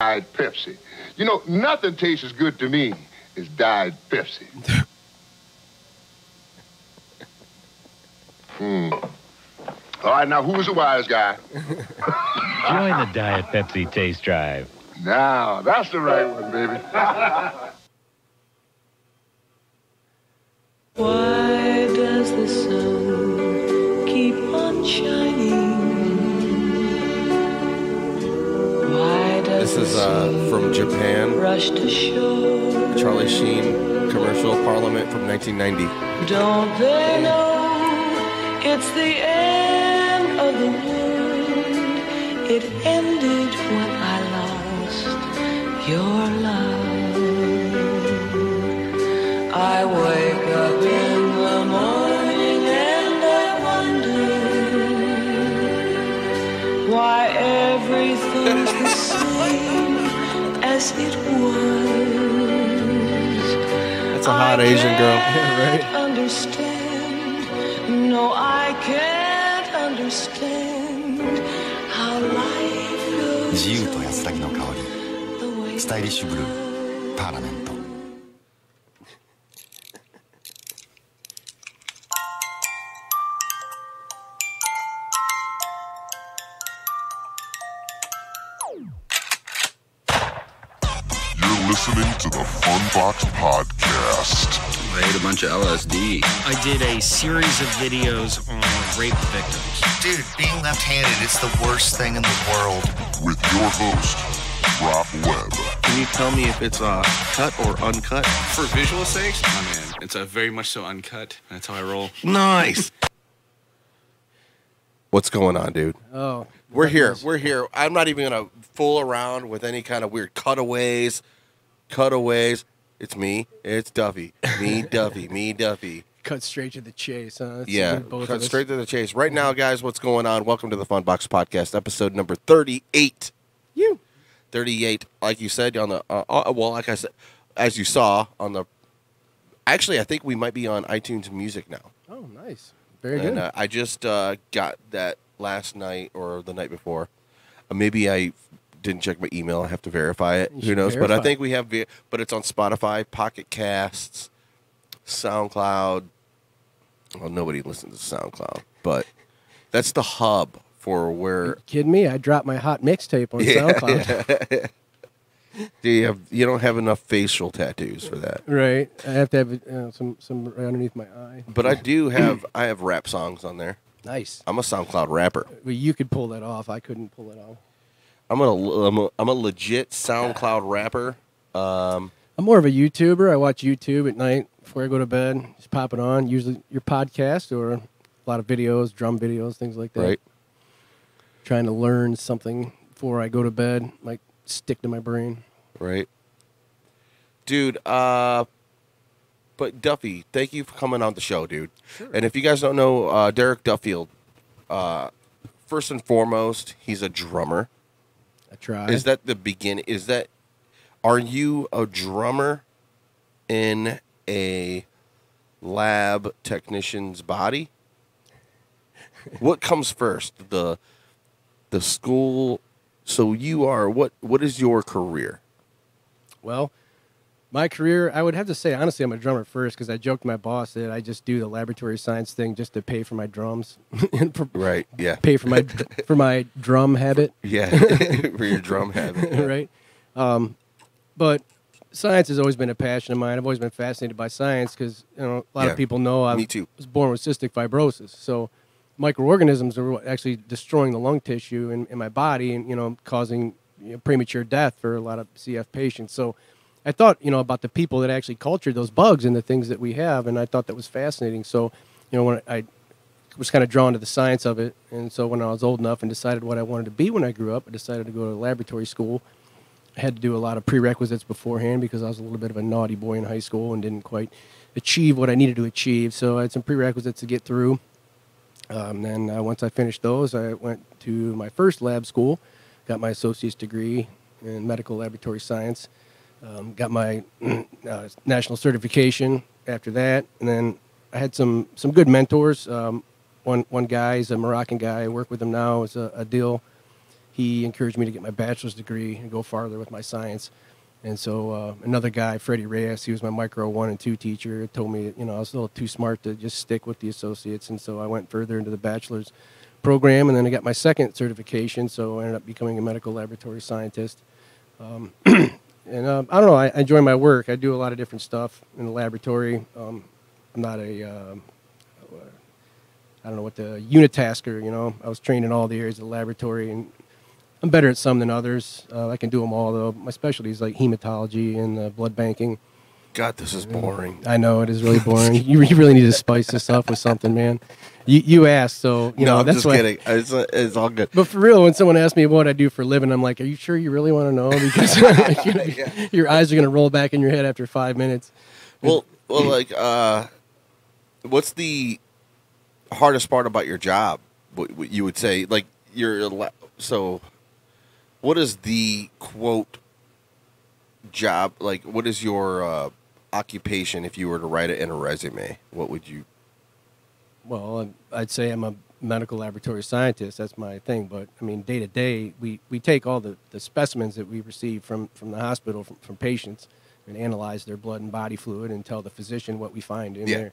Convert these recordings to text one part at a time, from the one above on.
Diet Pepsi. You know, nothing tastes as good to me as Diet Pepsi. hmm. All right, now who's the wise guy? Join the Diet Pepsi Taste Drive. Now, that's the right one, baby. Why does the sun keep on shining? This is uh, from Japan. rush to shore? Charlie Sheen commercial Parliament from 1990. Don't they know it's the end of the world? It ended when as it was. That's a hot Asian girl. right? Understand? No, I can't understand how life goes 自由と安らぎの香 the way りスタイリッシュブルーパーラメント bunch of LSD. I did a series of videos on rape victims. Dude, being left handed is the worst thing in the world. With your host, Rob Webb. Can you tell me if it's uh, cut or uncut? For visual sakes, oh man, it's a very much so uncut. That's how I roll. Nice. What's going on, dude? Oh, We're here. We're here. I'm not even gonna fool around with any kind of weird cutaways. Cutaways. It's me. It's Duffy. Me, Duffy. Me, Duffy. cut straight to the chase. Huh? That's yeah, cut straight to the chase. Right now, guys, what's going on? Welcome to the Funbox Podcast, episode number 38. You. 38, like you said on the uh, uh, well, like I said, as you saw on the. Actually, I think we might be on iTunes Music now. Oh, nice. Very good. Uh, I just uh, got that last night or the night before. Uh, maybe I didn't check my email. I have to verify it. You Who knows? But I think we have. But it's on Spotify, Pocket Casts, SoundCloud. Well, nobody listens to SoundCloud, but that's the hub for where. Kidding me? I dropped my hot mixtape on SoundCloud. Do you have? You don't have enough facial tattoos for that. right. I have to have uh, some some right underneath my eye. But I do have. I have rap songs on there. Nice. I'm a SoundCloud rapper. Well, you could pull that off. I couldn't pull it off. I'm a, I'm a, I'm a legit SoundCloud rapper. Um, I'm more of a YouTuber. I watch YouTube at night before I go to bed. Just pop it on. Usually your podcast or a lot of videos, drum videos, things like that. right. Trying to learn something before I go to bed, might stick to my brain. Right. Dude, uh but Duffy, thank you for coming on the show, dude. Sure. And if you guys don't know uh Derek Duffield, uh first and foremost, he's a drummer. Try. Is that the beginning is that are you a drummer in a lab technician's body? what comes first? The the school so you are what what is your career? Well, my career, I would have to say, honestly, I'm a drummer first because I joked to my boss that I just do the laboratory science thing just to pay for my drums for, Right, yeah. pay for my for my drum habit, Yeah, for your drum habit. yeah. right? Um, but science has always been a passion of mine. I've always been fascinated by science because you know a lot Yeah, of people know I me too. was born with cystic fibrosis, so microorganisms are actually destroying the lung tissue in, in my body and you know causing you know, premature death for a lot of CF patients. So I thought you know about the people that actually cultured those bugs and the things that we have, and I thought that was fascinating. So you know when I was kind of drawn to the science of it, and so when I was old enough and decided what I wanted to be when I grew up, I decided to go to laboratory school. I had to do a lot of prerequisites beforehand because I was a little bit of a naughty boy in high school and didn't quite achieve what I needed to achieve. So I had some prerequisites to get through. Um, then uh, once I finished those, I went to my first lab school, got my associate's degree in medical laboratory science, um, got my uh, national certification after that, and then I had some some good mentors. Um, one one guy is a Moroccan guy. I work with him now. Is a, a deal. he encouraged me to get my bachelor's degree and go farther with my science. And so uh, another guy, Freddie Reyes, he was my micro one and two teacher, told me, you know, I was a little too smart to just stick with the associates. And so I went further into the bachelor's program, and then I got my second certification. So I ended up becoming a medical laboratory scientist. Um, and um, I don't know, I, I enjoy my work. I do a lot of different stuff in the laboratory. Um, I'm not a, um, I don't know what the unitasker, you know. I was trained in all the areas of the laboratory, and I'm better at some than others. Uh, I can do them all, though. My specialty is like hematology and uh, blood banking. God, this is boring. I know it is really boring. you, you really need to spice this up with something, man. You you asked, so you no, know I'm that's just why. kidding. It's, it's all good. But for real, when someone asks me what I do for a living, I'm like, "Are you sure you really want to know?" Because like, your, your eyes are gonna roll back in your head after five minutes. Well, well, like, uh, what's the hardest part about your job? What, what you would say, like, your la- so. What is the quote job like? What is your uh, occupation if you were to write it in a resume? What would you? Well, I'm- I'd say I'm a medical laboratory scientist. That's my thing. But I mean, day to day, we, we take all the, the specimens that we receive from, from the hospital from, from patients and analyze their blood and body fluid and tell the physician what we find in Yeah. there.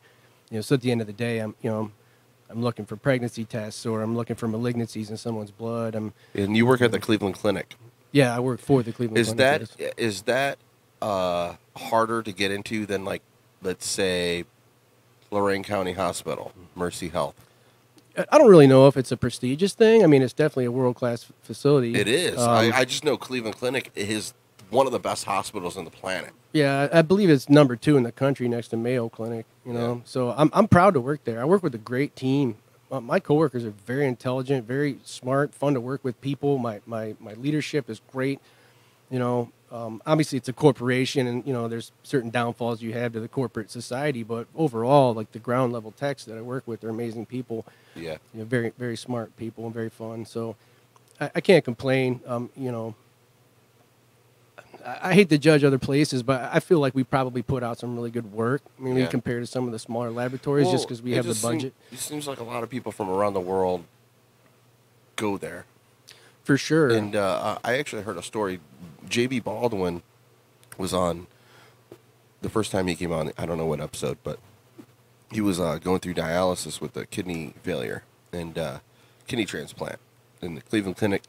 You know, so at the end of the day, I'm you know, I'm looking for pregnancy tests or I'm looking for malignancies in someone's blood. I'm And you work at the Cleveland Clinic. yeah, I work for the Cleveland. Is Clinic, that is that uh, harder to get into than like let's say Lorain County Hospital, Mercy Health? I- don't really know if it's a prestigious thing. I mean, it's definitely a world class facility. It is. Um, I, I just know Cleveland Clinic is one of the best hospitals on the planet. Yeah, I believe it's number two in the country next to Mayo Clinic. You know, so I'm I'm proud to work there. I work with a great team. My coworkers are very intelligent, very smart, fun to work with. People, my my my leadership is great. You know, um, obviously it's a corporation, and you know there's certain downfalls you have to the corporate society. But overall, like the ground level techs that I work with are amazing people. Yeah. You know, very very smart people and very fun. So I, I can't complain. Um, you know, I I hate to judge other places, but I feel like we probably put out some really good work. I mean, Yeah. we compare to some of the smaller laboratories just because we have the just seem- budget. it seems like a lot of people from around the world go there. For sure. And uh, I actually heard a story. J.B. Baldwin was on the first time he came on. I don't know what episode, but he was uh, going through dialysis with a kidney failure and uh, kidney transplant in the Cleveland Clinic.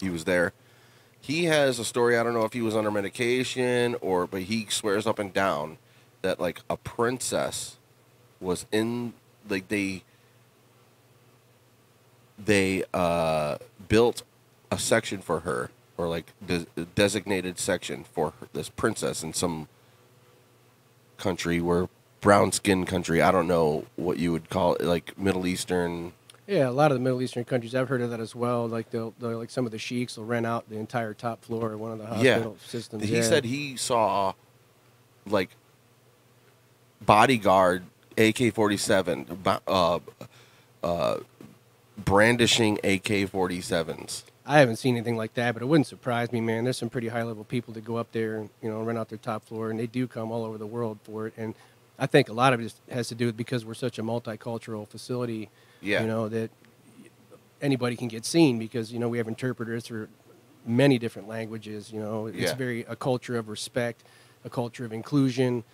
He was there. He has a story. I don't know if he was under medication or, but he swears up and down that like a princess was in like they they uh, built a section for her or like a designated section for this princess in some country where brown skin country i don't know what you would call it like middle eastern Yeah, a lot of the Middle Eastern countries. I've heard of that as well. Like they'll, they'll like some of the sheiks will rent out the entire top floor of one of the hospital systems. He yeah. said he saw like bodyguard AK forty seven uh uh brandishing AK forty sevens. I haven't seen anything like that, but it wouldn't surprise me, man. There's some pretty high level people that go up there and you know rent out their top floor, and they do come all over the world for it. And I think a lot of it has to do with because we're such a multicultural facility. Yeah. You know that anybody can get seen because you know we have interpreters for many different languages. You know, it's Yeah. very a culture of respect, a culture of inclusion.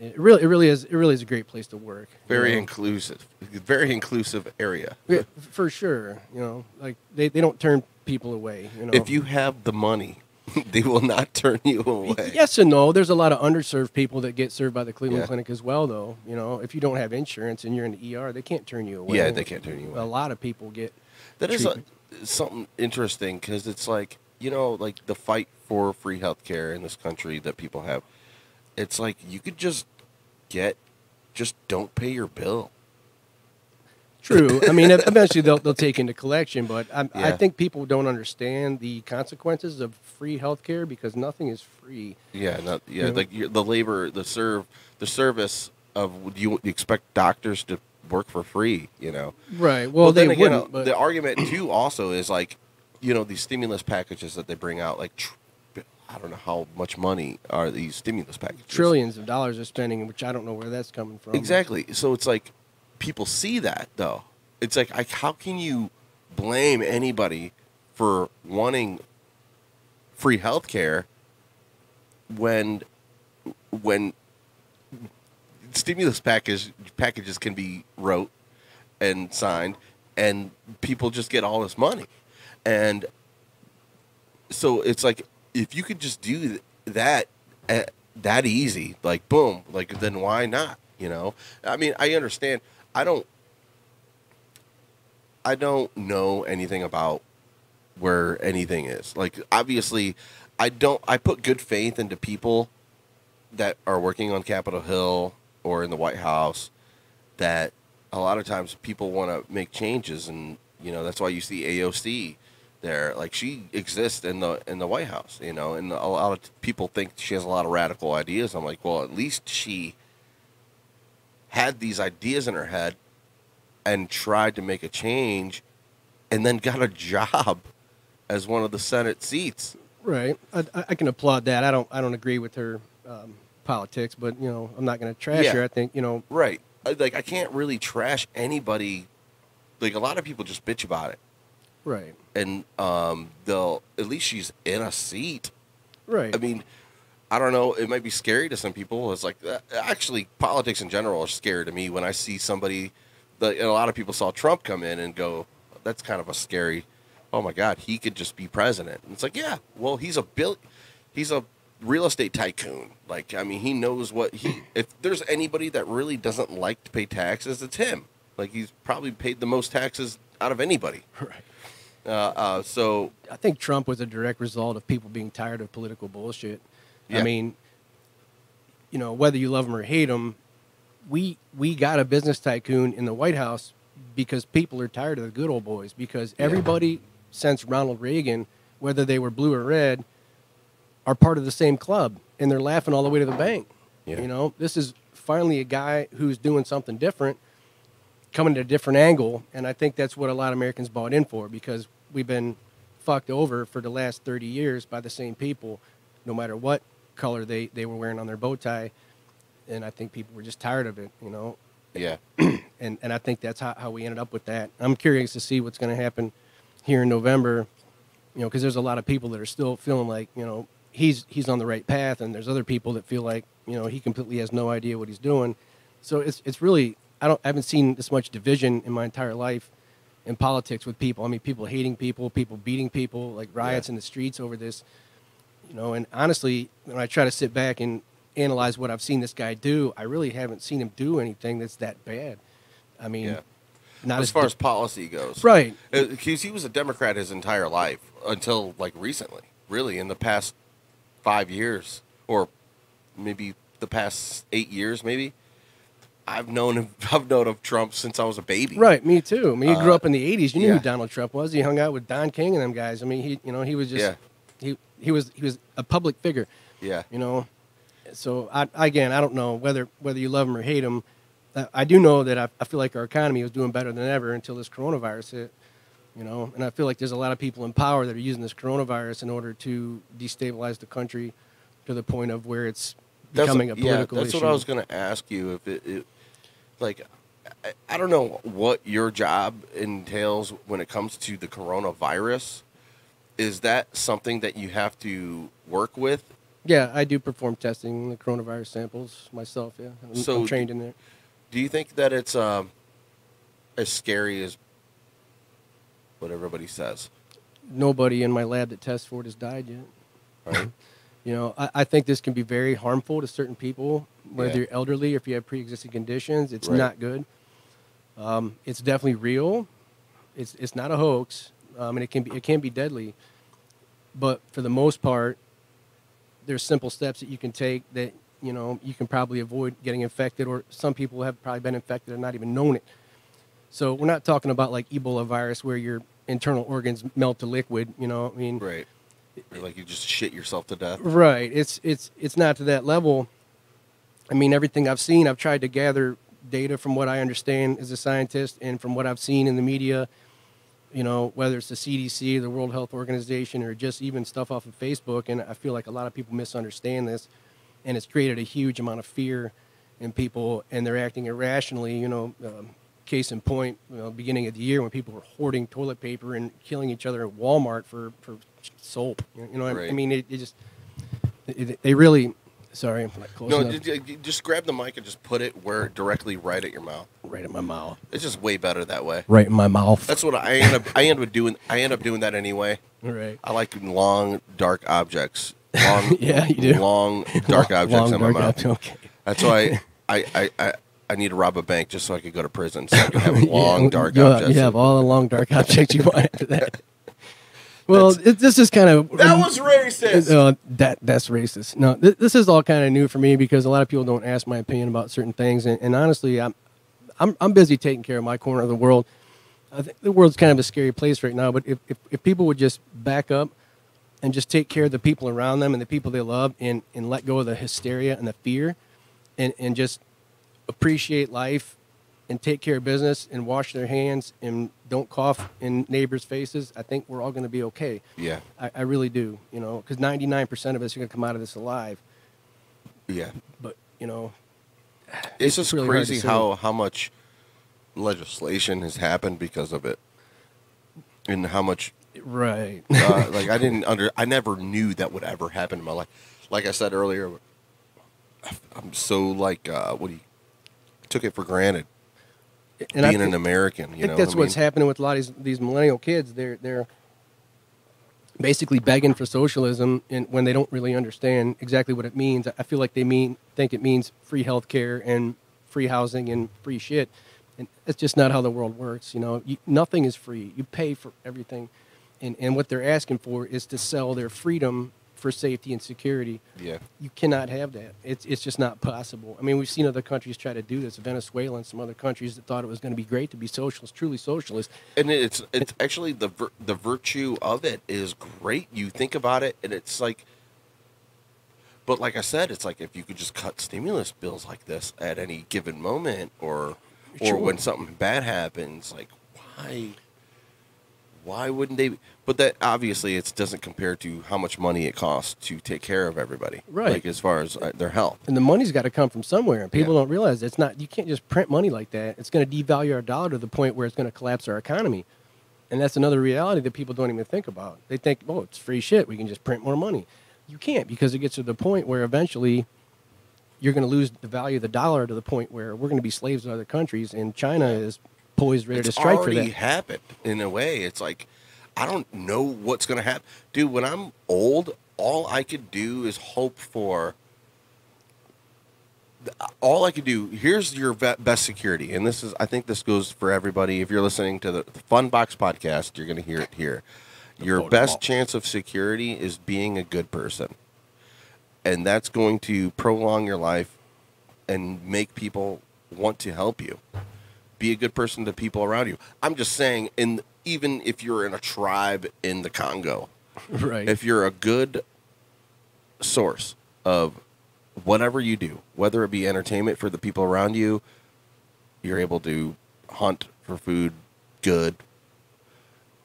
It really, it really is. It really is a great place to work. you Very know? inclusive. Very inclusive area. Yeah, for sure. You know, like they, they don't turn people away. You know, If you have the money, they will not turn you away. Yes and no. There's a lot of underserved people that get served by the Cleveland Yeah. Clinic as well, though. You know, if you don't have insurance and you're in the ER, they can't turn you away. Yeah, they can't turn you away. A lot of people get. That is a, something interesting because it's like you know, like the fight for free healthcare in this country that people have. It's like you could just get, just don't pay your bill. True. I mean, eventually they'll they'll take into collection, but I, I think people don't understand the consequences of free healthcare because nothing is free. Yeah, not yeah, Yeah. like the labor, the serve, the service of would you expect doctors to work for free? You know, Right. Well, then they again, wouldn't. But the argument too also is like, you know, these stimulus packages that they bring out, like, tr- I don't know how much money are these stimulus packages. trillions of dollars are spending, which I don't know where that's coming from. Exactly. So it's like people see that though. It's like I, how can you blame anybody for wanting free health care when when stimulus package packages can be wrote and signed and people just get all this money and so it's like if you could just do that uh, that easy like boom like then why not you know i mean i understand i don't i don't know anything about where anything is. Like obviously i don't i put good faith into people that are working on capitol hill or in the white house that a lot of times people want to make changes and you know that's why you see aoc there. Like she exists in the in the white house you know and a lot of people think she has a lot of radical ideas. I'm like well at least she had these ideas in her head and tried to make a change and then got a job as one of the senate seats Right. I, I- can applaud that. I don't. I don't agree with her um, politics, but you know, I'm not going to trash Yeah. her. I think you know. right like i can't really trash anybody like a lot of people just bitch about it Right. and um they'll at least she's in a seat Right. I mean, I don't know. It might be scary to some people. It's like uh, actually, politics in general are scary to me when I see somebody. The, a lot of people saw Trump come in and go, "That's kind of a scary." Oh my God, he could just be president. And it's like, yeah, well, he's a bill, he's a real estate tycoon. Like, I mean, he knows what he. If there's anybody that really doesn't like to pay taxes, it's him. Like, he's probably paid the most taxes out of anybody. Right. Uh, uh, so I think Trump was a direct result of people being tired of political bullshit. I mean, you know, whether you love him or hate him, we we got a business tycoon in the White House because people are tired of the good old boys. Because everybody since Ronald Reagan, whether they were blue or red, are part of the same club, and they're laughing all the way to the bank. Yeah. You know, this is finally a guy who's doing something different, coming at a different angle, and I think that's what a lot of Americans bought in for because we've been fucked over for the last 30 years by the same people, no matter what color they, they were wearing on their bow tie. And I think people were just tired of it, you know. yeah, And and I think that's how, how we ended up with that. I'm curious to see what's going to happen here in November, you know, because there's a lot of people that are still feeling like, you know, he's he's on the right path, and there's other people that feel like, you know, he completely has no idea what he's doing. So it's it's really I don't I haven't seen this much division in my entire life in politics with people. I mean, people hating people, people beating people, like riots Yeah. in the streets over this. You know, and honestly, when I try to sit back and analyze what I've seen this guy do, I really haven't seen him do anything that's that bad. I mean, yeah. not as far di- as policy goes, Right. Because he was a Democrat his entire life until like recently, really in the past five years or maybe the past eight years, maybe. I've known him. I've known of Trump since I was a baby. Right, me too. I mean, he grew Uh, up in the '80s. You knew yeah. who Donald Trump was. He hung out with Don King and them guys. I mean, he, you know, he was just, Yeah. He, he was, he was a public figure. Yeah. You know, so I, again, I don't know whether whether you love him or hate him. I do know that I, I feel like our economy was doing better than ever until this coronavirus hit. You know, and I feel like there's a lot of people in power that are using this coronavirus in order to destabilize the country to the point of where it's That's becoming a yeah, political that's issue. what I was going to ask you. If it, it like, I, I don't know what your job entails when it comes to the coronavirus. Is that something that you have to work with? Yeah, I do perform testing the coronavirus samples myself. Yeah, I'm, So I'm trained in there. Do you think that it's um, as scary as what everybody says? Nobody in my lab that tests for it has died yet. Right. You know, I, I think this can be very harmful to certain people, whether Yeah. you're elderly or if you have pre-existing conditions. It's Right. not good. Um, it's definitely real. It's it's not a hoax, um, and it can be it can be deadly. But for the most part, there's simple steps that you can take that you know you can probably avoid getting infected, or some people have probably been infected and not even known it. So we're not talking about like Ebola virus where your internal organs melt to liquid. You know, I mean, Right. Or like you just shit yourself to death. Right. It's it's it's not to that level. I mean, everything I've seen, I've tried to gather data from what I understand as a scientist and from what I've seen in the media. You know, whether it's the CDC, the World Health Organization, or just even stuff off of Facebook, and I feel like a lot of people misunderstand this, and it's created a huge amount of fear in people, and they're acting irrationally. You know, um, case in point, you know, beginning of the year when people were hoarding toilet paper and killing each other at Walmart for, for soap. You know, what I- I mean, it, it just, it, they really, sorry, I'm not close No, enough. ju- ju- just grab the mic and just put it where directly right at your mouth. right in my mouth. It's just way better that way. Right in my mouth. That's what I end up. I end up doing. I end up doing that anyway. Right. I like long, dark objects. Long, Yeah, you do. Long, dark Long- objects long, in my dark mouth. okay. That's why I, I, I, I need to rob a bank just so I could go to prison. So I can have long, dark you, objects. You have all the long, dark objects you want after that. Well, it, this is kind of That was racist. Uh, that that's racist. No, th- this is all kind of new for me because a lot of people don't ask my opinion about certain things, and, and honestly, I'm, I'm I'm busy taking care of my corner of the world. I think the world's kind of a scary place right now, but if, if, if people would just back up and just take care of the people around them and the people they love and, and let go of the hysteria and the fear and, and just appreciate life and take care of business and wash their hands and don't cough in neighbors' faces, I think we're all going to be okay. Yeah. I, I really do, you know, because 99% of us are going to come out of this alive. Yeah. But, you know, It's just really crazy how how much legislation has happened because of it, and how much right. uh, like I didn't under I never knew that would ever happen in my life. Like I said earlier, I'm so like uh, what do you took it for granted And I being an American. I You think know, that's I what's happening with a lot of these, millennial kids. They're they're basically begging for socialism, and when they don't really understand exactly what it means, I feel like they mean think it means free health care and free housing and free shit, and that's just not how the world works. You know, you, nothing is free. You pay for everything, and and what they're asking for is to sell their freedom for safety and security. Yeah. You cannot have that. It's it's just not possible. I mean, we've seen other countries try to do this. Venezuela and some other countries that thought it was going to be great to be socialist, truly socialist. and it's it's actually the the virtue of it is great. You think about it, and it's like, but like I said, it's like if you could just cut stimulus bills like this at any given moment, or or Sure. when something bad happens, like why why wouldn't they? But that obviously it doesn't compare to how much money it costs to take care of everybody, Right. Like as far as uh, their health. And the money's got to come from somewhere. And people Yeah. don't realize it's not. You can't just print money like that. It's going to devalue our dollar to the point where it's going to collapse our economy. And that's another reality that people don't even think about. They think, oh, it's free shit. We can just print more money. You can't because it gets to the point where eventually you're going to lose the value of the dollar to the point where we're going to be slaves to other countries. And China is poised, ready it's to strike for already that. happened in a way. It's like I don't know what's gonna happen, dude. When I'm old, all I could do is hope for. Uh, all I could do here's your best security, and this is I think this goes for everybody. If you're listening to the, the Fun Box podcast, you're gonna hear it here. Your best chance of security is being a good person, and that's going to prolong your life and make people want to help you be a good person to people around you. I'm just saying, in even if you're in a tribe in the Congo, Right. if you're a good source of whatever you do, whether it be entertainment for the people around you, you're able to hunt for food good,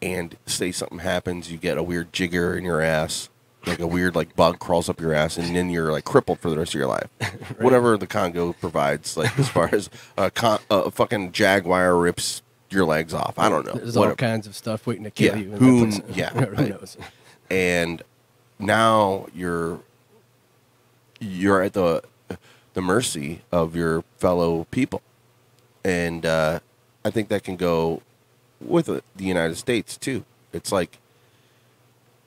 and say something happens, you get a weird jigger in your ass. Like a weird like bug crawls up your ass, and then you're like crippled for the rest of your life. Whatever the Congo provides, like as far as a, con- a fucking jaguar rips your legs off. I don't know. There's all kinds of stuff waiting to kill Yeah, you. who- yeah, who right. knows? and now you're you're at the the mercy of your fellow people, and uh, I think that can go with the United States too. It's like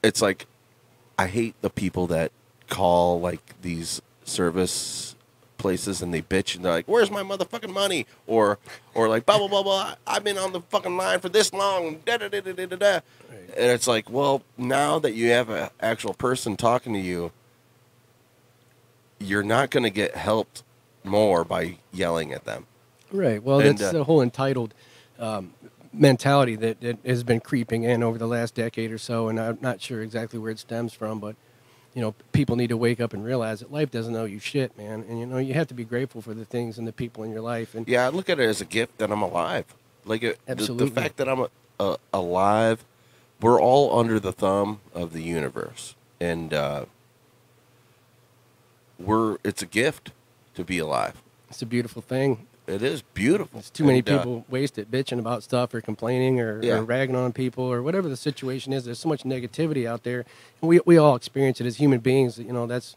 it's like I hate the people that call like these service places and they bitch and they're like, "Where's my motherfucking money?" or or like blah blah blah blah. I've been on the fucking line for this long. Da da da da da da. da. And it's like, well, now that you have an actual person talking to you, you're not going to get helped more by yelling at them. Right. Well, And, that's uh, the whole entitled um, mentality that, that has been creeping in over the last decade or so, and I'm not sure exactly where it stems from, but you know, people need to wake up and realize that life doesn't owe you shit, man, and you know, you have to be grateful for the things and the people in your life. And Yeah, I look at it as a gift that I'm alive. Like it, the, the fact that I'm a, a, alive, we're all under the thumb of the universe, and uh, we're it's a gift to be alive. it's a beautiful thing. It is beautiful. There's too many And, uh, people waste it bitching about stuff or complaining or, Yeah. or ragging on people or whatever the situation is. There's so much negativity out there, and we we all experience it as human beings. You know, that's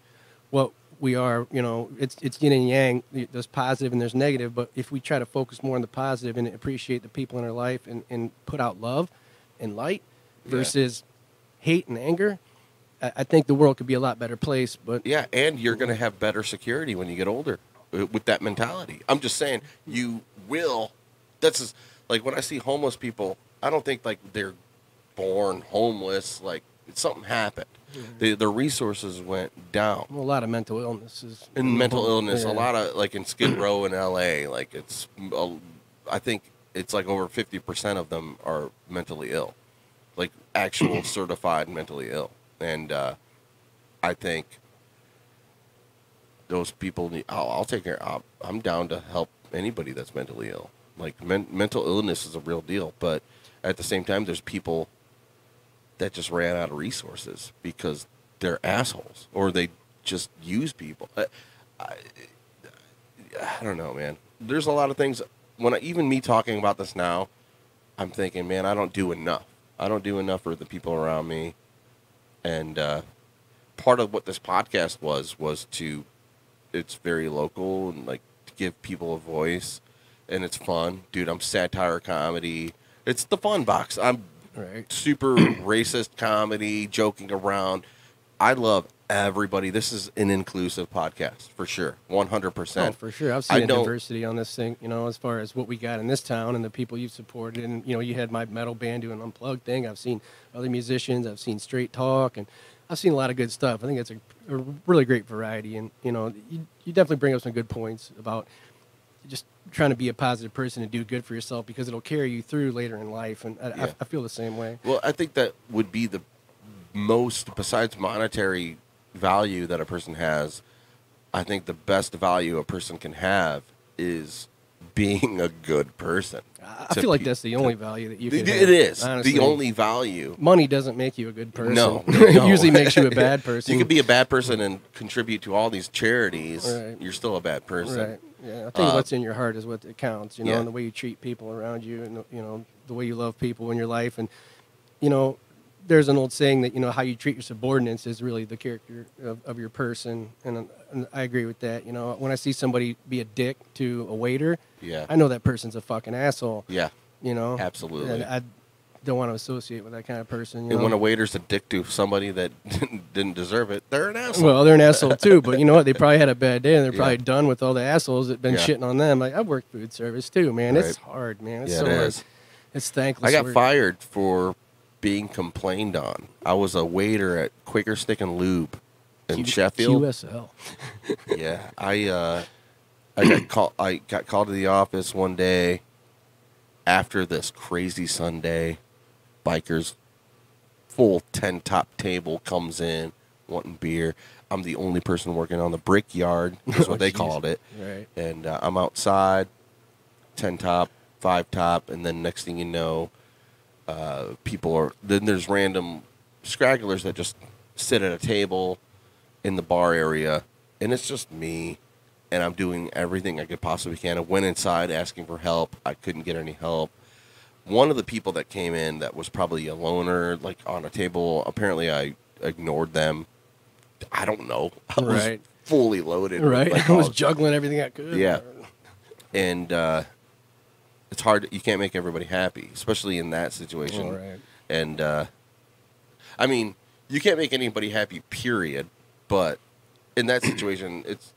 what we are. You know, it's it's yin and yang. There's positive and there's negative. But if we try to focus more on the positive and appreciate the people in our life and, and put out love and light Yeah. versus hate and anger, I, I think the world could be a lot better place. But Yeah, and you're going to have better security when you get older uh, with that mentality. I'm just saying, you will. That's just, like when I see homeless people, I don't think like they're born homeless. Like something happened. The the resources went down. a lot of mental illnesses And mental illness, Yeah. a lot of like in Skid Row in L.A. Like it's, uh, I think it's like over fifty percent of them are mentally ill, like actual certified mentally ill, and uh, I think those people need. I'll, I'll take care. I'll, I'm down to help anybody that's mentally ill. Like men, mental illness is a real deal, but at the same time, there's people that just ran out of resources because they're assholes or they just use people. I, I, I don't know, man. There's a lot of things. When I, even me talking about this now, I'm thinking, man, I don't do enough. I don't do enough for the people around me, and uh, part of what this podcast was was to. It's very local and like to give people a voice, and it's fun, dude. I'm satire comedy. It's the fun box. I'm Right. super racist comedy, joking around. I love everybody. This is an inclusive podcast for sure, one hundred percent. Oh, for sure. I've seen diversity on this thing, you know, as far as what we got in this town and the people you've supported. And, you know, you had my metal band do an unplugged thing. I've seen other musicians. I've seen straight talk. And I've seen a lot of good stuff. I think it's a, a really great variety. And, you know, you, you definitely bring up some good points about just trying to be a positive person and do good for yourself because it'll carry you through later in life. And I, Yeah. I, I feel the same way. Well, I think that would be the most, besides monetary value that a person has, I think the best value a person can have is being a good person. I feel like that's the only value that you It- can it have, is honestly. the only value. Money doesn't make you a good person. No, it usually makes you a bad person. You could be a bad person and contribute to all these charities. Right. You're still a bad person. Right. Yeah. I think Uh, what's in your heart is what counts. You know, yeah. and the way you treat people around you, and the, you know the way you love people in your life, and you know, there's an old saying that you know how you treat your subordinates is really the character of, of your person, and, and I agree with that. You know, when I see somebody be a dick to a waiter, Yeah. I know that person's a fucking asshole. Yeah. You know, Absolutely. And I don't want to associate with that kind of person. You And know? when a waiter's a dick to somebody that didn't deserve it, they're an asshole. Well, they're an asshole too, but you know what? They probably had a bad day, and they're Yeah. probably done with all the assholes that been Yeah. shitting on them. Like I've worked food service too, man. It's hard, man. It's Yeah, so it hard. is. It's thankless. I got work. fired for being complained on. I was a waiter at Quaker Steak and Lube in Q- Sheffield. QSL. yeah, I uh, I got called. I got called to the office one day after this crazy Sunday. Bikers, full ten top table comes in wanting beer. I'm the only person working on the brickyard. That's Oh, what they jeez. called it. Right. And uh, I'm outside, ten top, five top, and then next thing you know, uh, people are. Then there's random scragglers that just sit at a table in the bar area, and it's just me, and I'm doing everything I could possibly can. I went inside asking for help. I couldn't get any help. One of the people that came in that was probably a loner, like on a table. Apparently, I ignored them. I don't know. I was Right. fully loaded. Right. like, I was juggling everything I could. Yeah. and uh, it's hard. You can't make everybody happy, especially in that situation. Right. And uh, I mean, you can't make anybody happy. Period. But in that situation, it's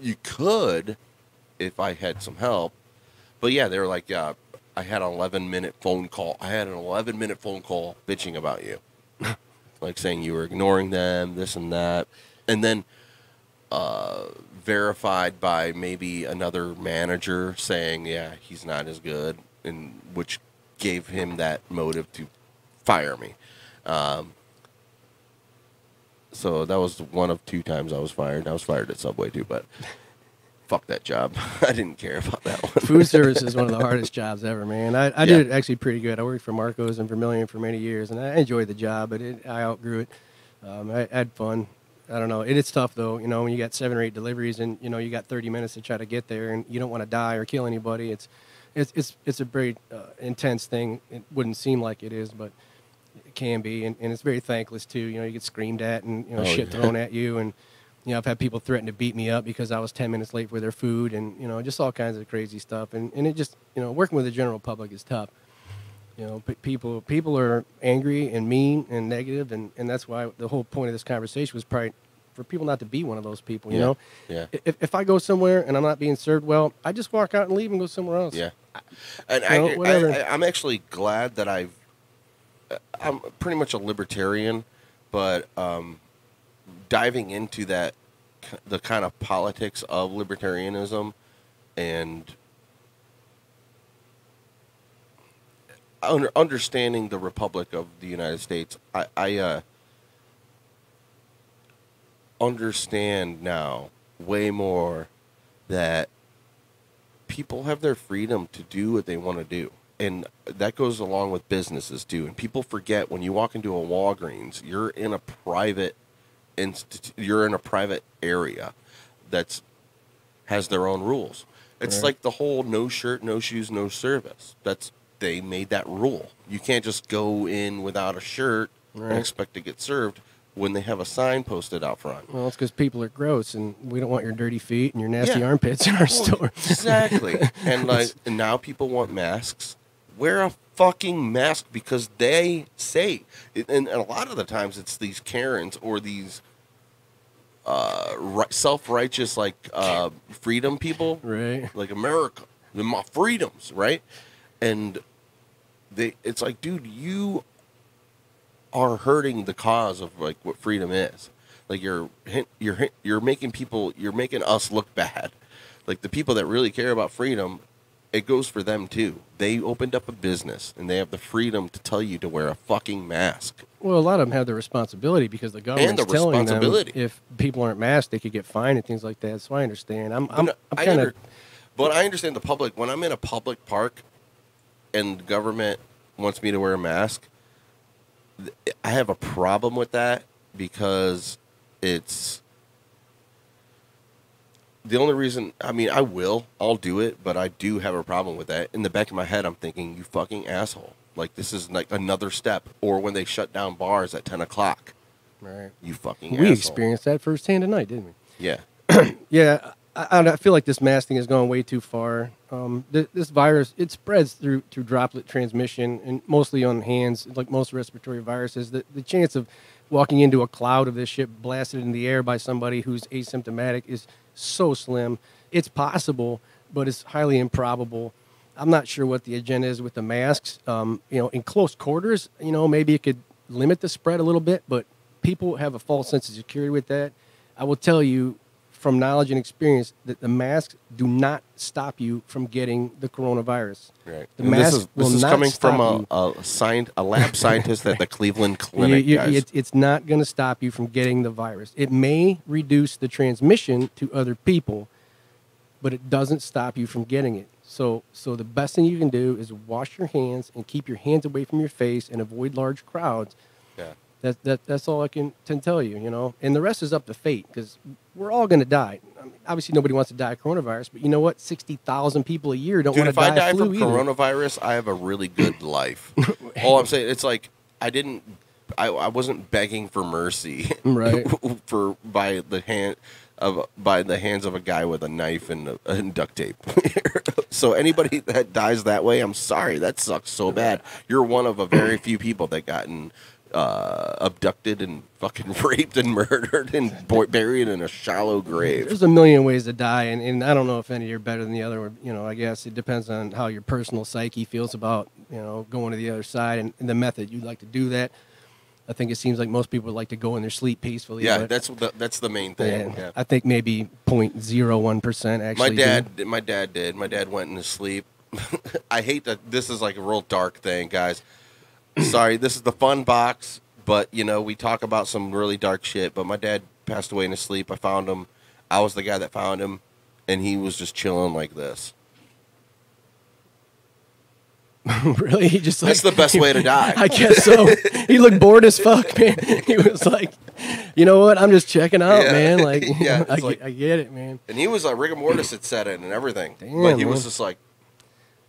you could if I had some help. But yeah, they were like, yeah, I had an 11 minute phone call. I had an 11 minute phone call bitching about you, like saying you were ignoring them, this and that, and then uh, verified by maybe another manager saying, yeah, he's not as good, and which gave him that motive to fire me. Um, so that was one of two times I was fired. I was fired at Subway too, but fuck that job. I didn't care about that one. Food service is one of the hardest jobs ever, man. I, I Yeah. did it actually pretty good. I worked for Marco's and Vermilion for many years, and I enjoyed the job, but it, I outgrew it. Um, I, I had fun. I don't know. It is tough though. You know, when you got seven or eight deliveries and you know you got 30 minutes to try to get there, and you don't want to die or kill anybody. It's it's it's it's a very uh, intense thing. It wouldn't seem like it is, but it can be, and, and it's very thankless too. You know, you get screamed at and you know Oh, shit yeah. thrown at you, and you know I've had people threaten to beat me up because I was 10 minutes late for their food, and you know just all kinds of crazy stuff. And and it just you know working with the general public is tough. You know, pe- people people are angry and mean and negative, and, and that's why the whole point of this conversation was probably for people not to be one of those people. You Yeah, know, yeah. If, if I go somewhere and I'm not being served well, I just walk out and leave and go somewhere else. Yeah, and You know, I, whatever. I, I, I'm actually glad that I've. uh, I'm pretty much a libertarian, but um, diving into that, the kind of politics of libertarianism, and under, understanding the Republic of the United States, I, I uh, understand now way more that people have their freedom to do what they want to do. And that goes along with businesses too. And people forget when you walk into a Walgreens, you're in a private institute, you're in a private area that's has their own rules. It's Right. like the whole no shirt, no shoes, no service. That's they made that rule. You can't just go in without a shirt Right. and expect to get served when they have a sign posted out front. Well, it's because people are gross, and we don't want your dirty feet and your nasty Yeah. armpits in our Well, store. Exactly. and like and now people want masks. Wear a fucking mask because they say and, and a lot of the times it's these Karens or these uh, ri- self-righteous like uh, freedom people, right? Like America, the my freedoms, right? And they, it's like, dude, you are hurting the cause of like what freedom is. Like you're you're you're making people you're making us look bad. Like the people that really care about freedom, it goes for them too. They opened up a business and they have the freedom to tell you to wear a fucking mask. Well, a lot of them have the responsibility because the government's the telling them responsibility. if people aren't masked, they could get fined and things like that. So I understand. I'm, I'm, I'm kind of. but I understand the public. When I'm in a public park, and government wants me to wear a mask, I have a problem with that because it's the only reason. I mean, I will, I'll do it, but I do have a problem with that. In the back of my head, I'm thinking, you fucking asshole. Like this is like another step. Or when they shut down bars at ten o'clock, Right. you fucking We asshole. experienced that firsthand tonight, didn't we? Yeah. yeah, I, I feel like this mask thing has gone way too far. Um, th- this virus it spreads through through droplet transmission and mostly on hands, like most respiratory viruses. The the chance of walking into a cloud of this shit blasted in the air by somebody who's asymptomatic is so slim. It's possible, but it's highly improbable. I'm not sure what the agenda is with the masks. Um, you know, in close quarters, you know, maybe it could limit the spread a little bit, but people have a false sense of security with that. I will tell you from knowledge and experience that the masks do not stop you from getting the coronavirus. Right. The And mask this is, this is not coming from a, a, scient, a lab scientist at the Cleveland You- Clinic, you- guys. it- it's not going to stop you from getting the virus. It may reduce the transmission to other people, but it doesn't stop you from getting it. So, so the best thing you can do is wash your hands and keep your hands away from your face and avoid large crowds. That, that that's all I can, can tell you, you know. And the rest is up to fate because we're all going to die. I mean, obviously, nobody wants to die of coronavirus, but you know what? Sixty thousand people a year don't Dude, want if to die I die of flu from either. coronavirus, I have a really good life. All I'm saying, it's like I didn't, I, I wasn't begging for mercy, Right. for by the hand of by the hands of a guy with a knife and, and duct tape. so anybody that dies that way, I'm sorry, that sucks so bad. You're one of a very few people that gotten uh, abducted and fucking raped and murdered and bo- buried in a shallow grave. There's a million ways to die, and, and I don't know if any are better than the other. You know, I guess it depends on how your personal psyche feels about you know going to the other side and, and the method you'd like to do that. I think it seems like most people like to go in their sleep peacefully. Yeah, but- that's the, that's the main thing. Yeah. I think maybe 0.01 percent actually. My do. dad, my dad did. My dad went into sleep. I hate that this is like a real dark thing, guys. Sorry, this is the fun box, but you know we talk about some really dark shit. But my dad passed away in his sleep. I found him. I was the guy that found him, and he was just chilling like this. really, he just like, That's the best way to die. I guess so. he looked bored as fuck, man. He was like, you know what? I'm just checking out, Yeah. man. Like, Yeah, I, it's get, like- I get it, man. And he was like rigor mortis had set in and everything. Damn, but he was just like,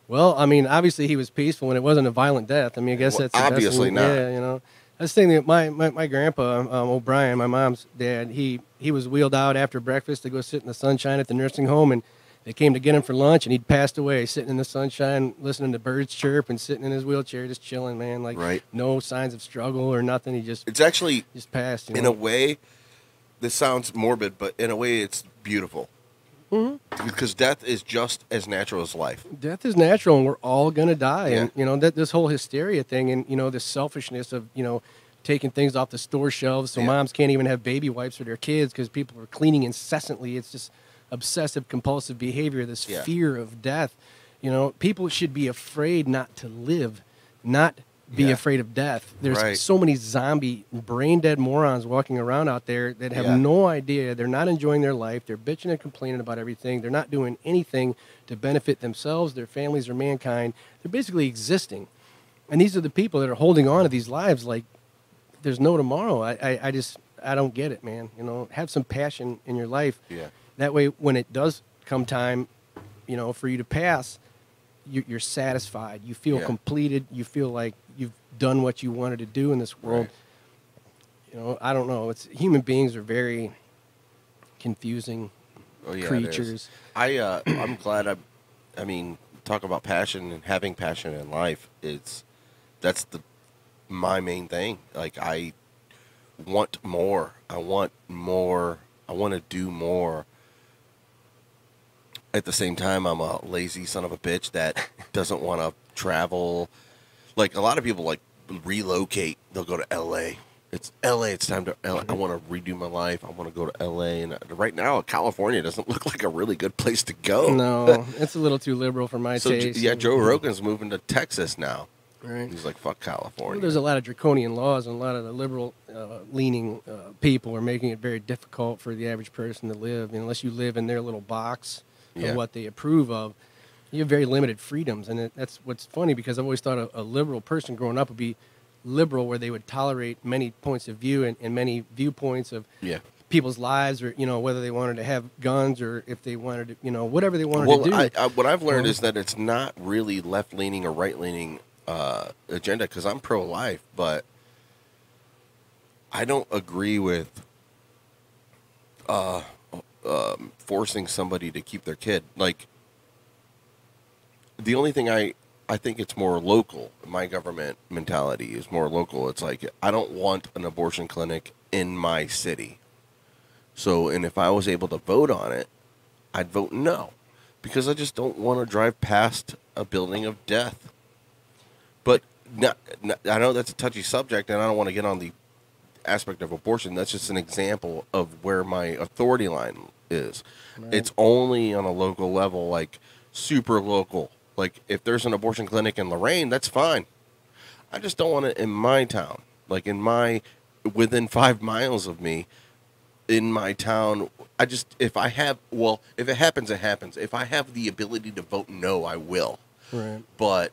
Well, I mean, obviously he was peaceful and it wasn't a violent death. I mean, I guess Well, that's obviously not. Yeah, you know, I was thinking that my, my, my grandpa um, O'Brien, my mom's dad, he he was wheeled out after breakfast to go sit in the sunshine at the nursing home, and they came to get him for lunch, and he'd passed away sitting in the sunshine, listening to birds chirp, and sitting in his wheelchair, just chilling, man. Like, Right. no signs of struggle or nothing. He just it's actually just passed. You in a way, this sounds morbid, but in a way, it's beautiful. Mm-hmm. Because death is just as natural as life. death is natural and we're all gonna die and you know that this whole hysteria thing and you know this selfishness of you know taking things off the store shelves so Yeah. moms can't even have baby wipes for their kids because people are cleaning incessantly it's just obsessive compulsive behavior this Yeah. fear of death you know people should be afraid not to live not be Yeah. afraid of death. There's Right. so many zombie brain dead morons walking around out there that have Yeah. no idea. They're not enjoying their life. They're bitching and complaining about everything. They're not doing anything to benefit themselves their families or mankind. They're basically existing. And these are the people that are holding on to these lives like there's no tomorrow. I, I, I just i don't get it man. You know have some passion in your life. Yeah. that way when it does come time you know for you to pass you, you're satisfied you feel Yeah. completed you feel like you've done what you wanted to do in this world Right. you know i don't know it's human beings are very confusing Oh, yeah, creatures I uh, I'm glad I, I mean, talk about passion and having passion in life. It's that's the my main thing. Like I want more. I want more. I want to do more. At the same time, I'm a lazy son of a bitch that doesn't want to travel. Like a lot of people, like relocate. They'll go to L.A. It's L.A. It's time to. LA. I want to redo my life. I want to go to L.A. And uh, right now, California doesn't look like a really good place to go. no it's a little too liberal for my. So taste yeah, Joe Rogan's moving to Texas now. right He's like, fuck California. Well, there's a lot of draconian laws, and a lot of the liberal uh, leaning uh, people are making it very difficult for the average person to live. unless you live in their little box Yeah. of what they approve of, you have very limited freedoms. And it, that's what's funny because I've always thought a, a liberal person growing up would be liberal, where they would tolerate many points of view and, and many viewpoints of yeah. people's lives, or you know whether they wanted to have guns or if they wanted to, you know, whatever they wanted Well, to do. I, I, what I've learned Well- is that it's not really left leaning or right leaning uh, agenda because I'm pro life, but I don't agree with uh, um, forcing somebody to keep their kid. Like, the only thing I I think it's more local. My government mentality is more local. It's like I don't want an abortion clinic in my city. So, and if I was able to vote on it, I'd vote no because I just don't want to drive past a building of death. But not, not- I know that's a touchy subject, and I don't want to get on the aspect of abortion. That's just an example of where my authority line is. It's only on a local level, like super local. Like if there's an abortion clinic in Lorain, that's fine. I just don't want it in my town, like in my within five miles of me in my town. I just if I have well, if it happens, it happens. If I have the ability to vote no, I will. right. But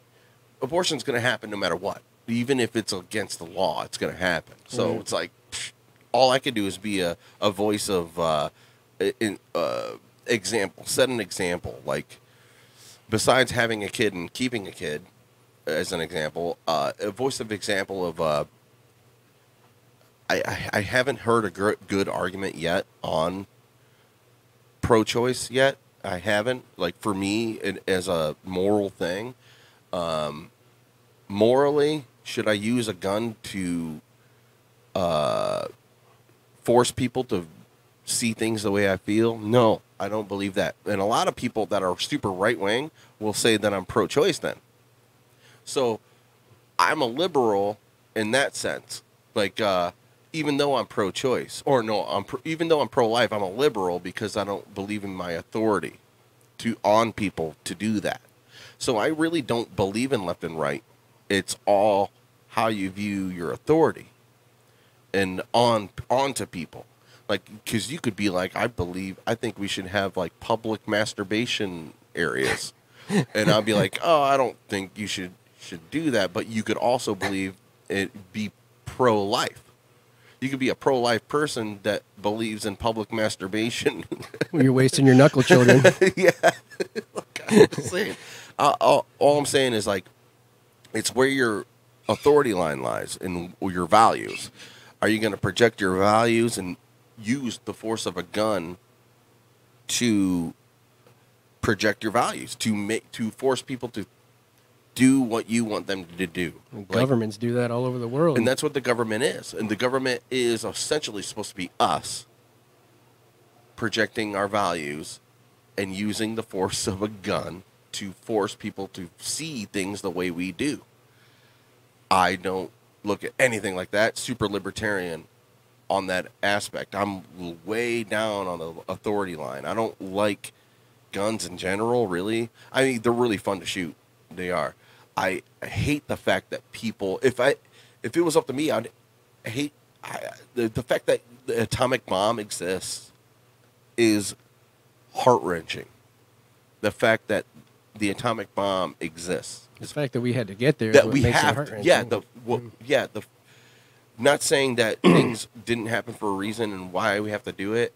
abortion's going to happen no matter what. Even if it's against the law, it's going to happen. So Right. it's like psh, all I can do is be a, a voice of uh, in, uh, example, set an example. Like besides having a kid and keeping a kid, as an example, uh, a voice of example of. Uh, I, I, I haven't heard a gr- good argument yet on pro-choice yet. I haven't. Like for me, it, as a moral thing, um, morally, should I use a gun to uh, force people to see things the way I feel? No, I don't believe that. And a lot of people that are super right wing will say that I'm pro-choice. Then, so I'm a liberal in that sense. Like, uh, even though I'm pro-choice, or no, I'm pro- even though I'm pro-life, I'm a liberal because I don't believe in my authority to on people to do that. So I really don't believe in left and right. It's all how you view your authority and on onto people. Like, because you could be like, I believe, I think we should have like public masturbation areas, and I'll be like, oh, I don't think you should should do that. But you could also believe it be pro life. you could be a pro-life person that believes in public masturbation. When you're wasting your knuckle children. yeah. Look, I'm saying. Uh, all, all I'm saying is like, it's where your authority line lies and your values. Are you going to project your values and use the force of a gun to project your values to make to force people to do what you want them to do? Like- Governments do that all over the world. and that's what the government is. And the government is essentially supposed to be us projecting our values and using the force of a gun to force people to see things the way we do. I don't look at anything like that. Super libertarian on that aspect. I'm way down on the authority line. I don't like guns in general, really. I mean, they're really fun to shoot. They are. I hate the fact that people. If I, if it was up to me, I'd hate I, the the fact that the atomic bomb exists is heart wrenching. The fact that the atomic bomb exists the fact that we had to get there is that we have heart-wrenching. yeah the well, yeah the not saying that things didn't happen for a reason and why we have to do it.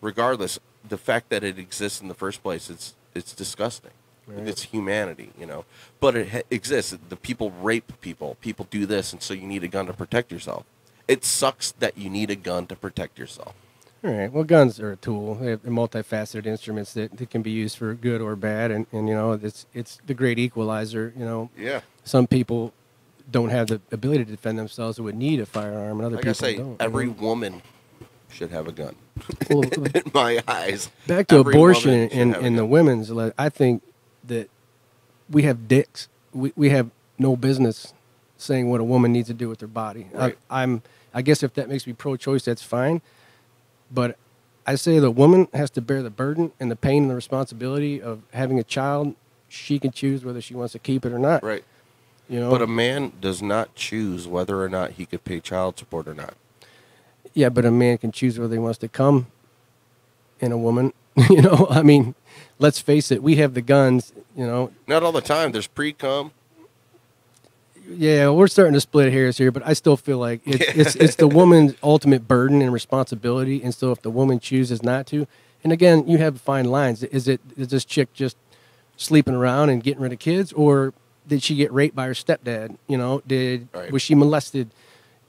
Regardless the fact that it exists in the first place it's it's disgusting. Right. it's humanity you know. But it ha- exists. The people rape people. People do this and so you need a gun to protect yourself. It sucks that you need a gun to protect yourself. All right. Well, guns are a tool. They're multifaceted instruments that, that can be used for good or bad, and, and you know it's it's the great equalizer. You know, yeah. Some people don't have the ability to defend themselves and would need a firearm, and other like i people say don't. every woman should have a gun Well, in my eyes back to abortion and, and, have a and the women's. I think that we have dicks. We we have no business saying what a woman needs to do with their body. Right. I, I'm. I guess if that makes me pro-choice, that's fine. But I say the woman has to bear the burden and the pain and the responsibility of having a child. She can choose whether she wants to keep it or not. right You know. But a man does not choose whether or not he could pay child support or not. yeah, but a man can choose whether he wants to come in a woman. you know. I mean, let's face it. We have the guns. You know. Not all the time. There's pre cum. Yeah, we're starting to split hairs here, but I still feel like it's it's, it's the woman's ultimate burden and responsibility. And so, if the woman chooses not to, and again, you have fine lines. Is it is this chick just sleeping around and getting rid of kids, or did she get raped by her stepdad? You know, did Right. was she molested?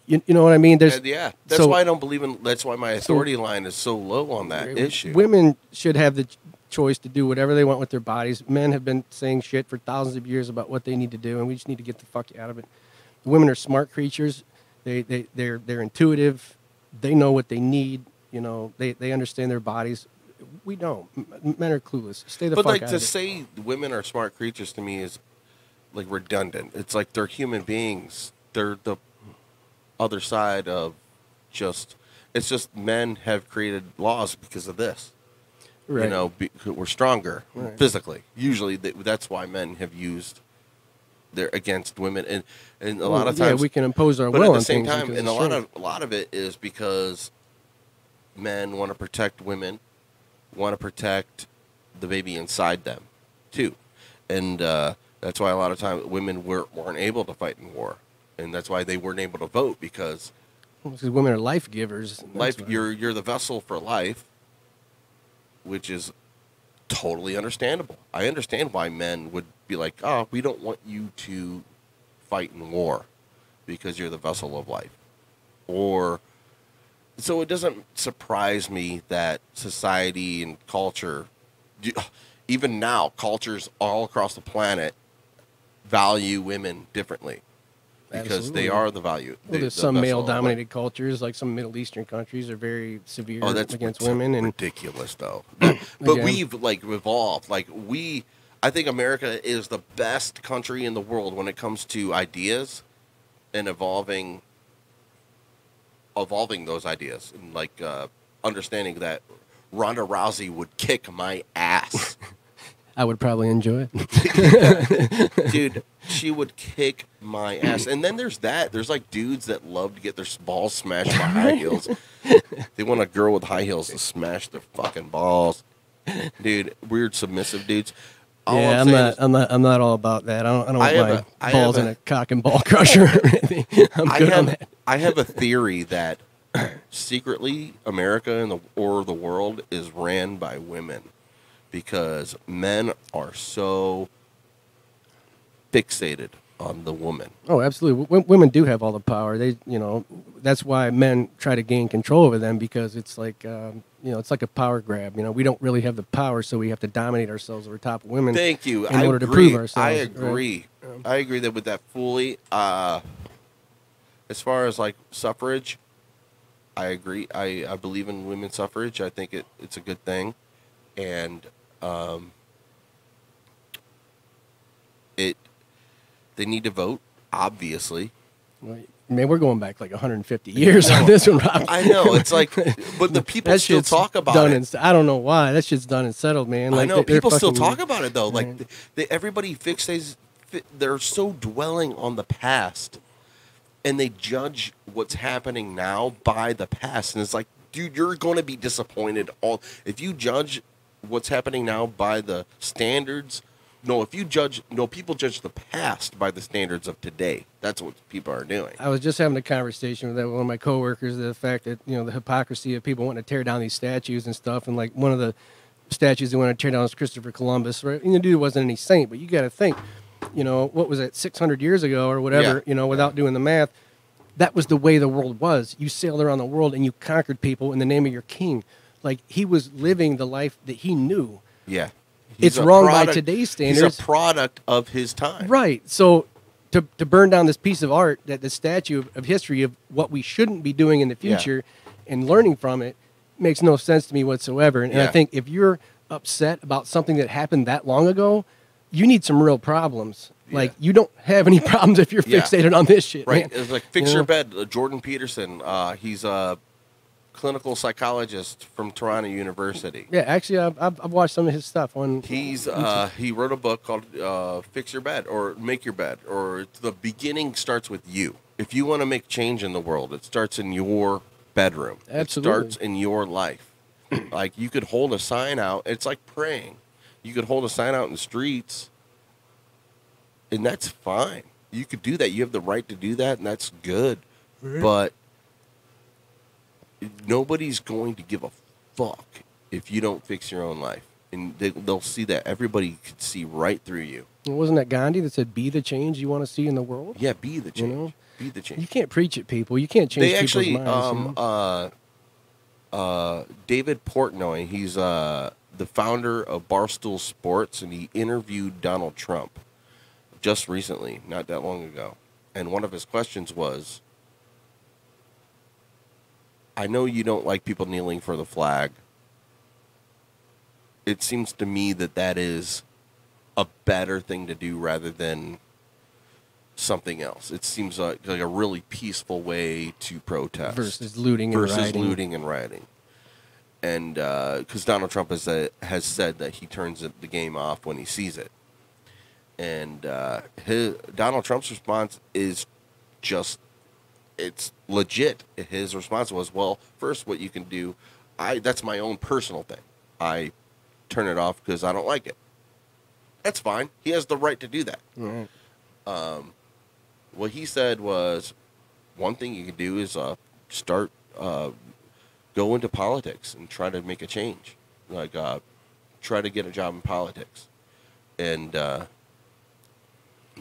You, you know what I mean? There's yeah, that's so- why I don't believe in. That's why my authority line is so low on that issue. Women should have the choice to do whatever they want with their bodies. Men have been saying shit for thousands of years about what they need to do, and we just need to get the fuck out of it. Women are smart creatures. They they they're they're intuitive. They know what they need. You know, they they understand their bodies. We don't. Men are clueless. Stay the but fuck like out to of it. say women are smart creatures to me is like redundant. It's like they're human beings. They're the other side of just. It's just men have created laws because of this. You know, be, we're stronger Right. physically. Usually, th- that's why men have used. They're against women, and and a lot of times yeah, we can impose our but will at the same time, and a lot of a lot of it is because men want to protect women, want to protect the baby inside them, too, and uh, that's why a lot of times women were, weren't able to fight in war, and that's why they weren't able to vote because because women are life givers. life why. you're you're the vessel for life, which is totally understandable. I understand why men would be like, "Oh, we don't want you to fight in war because you're the vessel of life." Or so it doesn't surprise me that society and culture even now cultures all across the planet value women differently because they are the value. Well, there's the some vessel of life. male-dominated cultures, like some Middle Eastern countries, are very severe Oh, that's against women, and ridiculous though. but Again. we've like evolved. Like we, I think America is the best country in the world when it comes to ideas and evolving, evolving those ideas and like uh, understanding that Ronda Rousey would kick my ass, I would probably enjoy it. dude. She would kick my ass. And then there's that. There's like dudes that love to get their balls smashed by high heels. They want a girl with high heels to smash their fucking balls. Dude, weird submissive dudes. All yeah, I'm, saying not. is- I'm not. I'm not all about that. I don't. I don't I want my a- balls in a- a cock and ball crusher. I'm I good on have, that. I have a theory that secretly America and the or the world is ran by women because men are so fixated on the woman. Oh, absolutely. W- women do have all the power. They, you know, that's why men try to gain control over them because it's like, um, you know, it's like a power grab. You know, we don't really have the power, so we have to dominate ourselves over top of women. Thank you. In I order agree. to prove ourselves. I right? agree. I agree that with that fully. Uh, as far as like suffrage, I agree. I, I believe in women's suffrage. I think it, it's a good thing, and um, it they need to vote. Obviously, Well, Man, we're going back like 150 years on this one, Rob. I know it's like, but the people That still talk about done it. And, I don't know why. That shit's done and settled, man. I Like, know people still talk about it though. Like th- they, everybody fixates, they're so dwelling on the past, and they judge what's happening now by the past. And it's like, dude, you're going to be disappointed. All if you judge what's happening now by the standards. No, if you judge, no, people judge the past by the standards of today. That's what people are doing. I was just having a conversation with one of my coworkers. The fact that you know the hypocrisy of people wanting to tear down these statues and stuff, and like one of the statues they want to tear down is Christopher Columbus. Right? And the dude wasn't any saint, but you got to think, you know, what was it, 600 years ago or whatever? Yeah. You know, without doing the math, that was the way the world was. You sailed around the world and you conquered people in the name of your king. Like he was living the life that he knew. Yeah, It's a wrong by product- today's He's standards. a product of his time. Right. So to, to burn down this piece of art, that the statue of, of history of what we shouldn't be doing in the Yeah. future and learning from it makes no sense to me whatsoever. And, and I think if you're upset about something that happened that long ago, you need some real problems. Like you don't have any problems if you're Yeah. fixated on this shit. Right. man. It's like fix You your know? bed. Uh, Jordan Peterson. Uh, he's a clinical psychologist from Toronto University. Yeah, actually, I've, I've, I've watched some of his stuff on. He's uh, he wrote a book called uh, "Fix Your Bed" or "Make Your Bed" or the beginning starts with you. If you want to make change in the world, it starts in your bedroom. Absolutely. It starts in your life. like you could hold a sign out. It's like praying. You could hold a sign out in the streets, and that's fine. You could do that. You have the right to do that, and that's good. But nobody's going to give a fuck if you don't fix your own life. And they, they'll see that everybody could see right through you. Wasn't that Gandhi that said, "Be the change you want to see in the world"? Yeah, be the You change. know? Be the change. You can't preach at people. You can't change they actually, people's minds. you um, know? uh, uh, David Portnoy, he's uh, the founder of Barstool Sports, and he interviewed Donald Trump just recently, not that long ago. And one of his questions was, I know you don't like people kneeling for the flag. It seems to me that that is a better thing to do rather than something else. It seems like, like a really peaceful way to protest Versus looting and versus rioting. looting and rioting. And because Donald Trump has uh, has said that he turns the game off when he sees it, and uh, his Donald Trump's response is just it's legit. His response was, "Well, first, what you can do, I that's my own personal thing. I turn it off because I don't like it. That's fine. He has the right to do that." Right. Um, what he said was, one thing you can do is uh, start uh, go into politics and try to make a change, like uh, try to get a job in politics, and uh,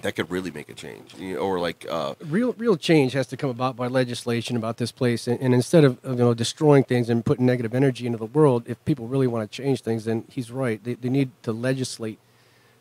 that could really make a change. You know, or like uh, real real change has to come about by legislation about this place and, and instead of of, you know destroying things and putting negative energy into the world if people really want to change things then he's right they, they need to legislate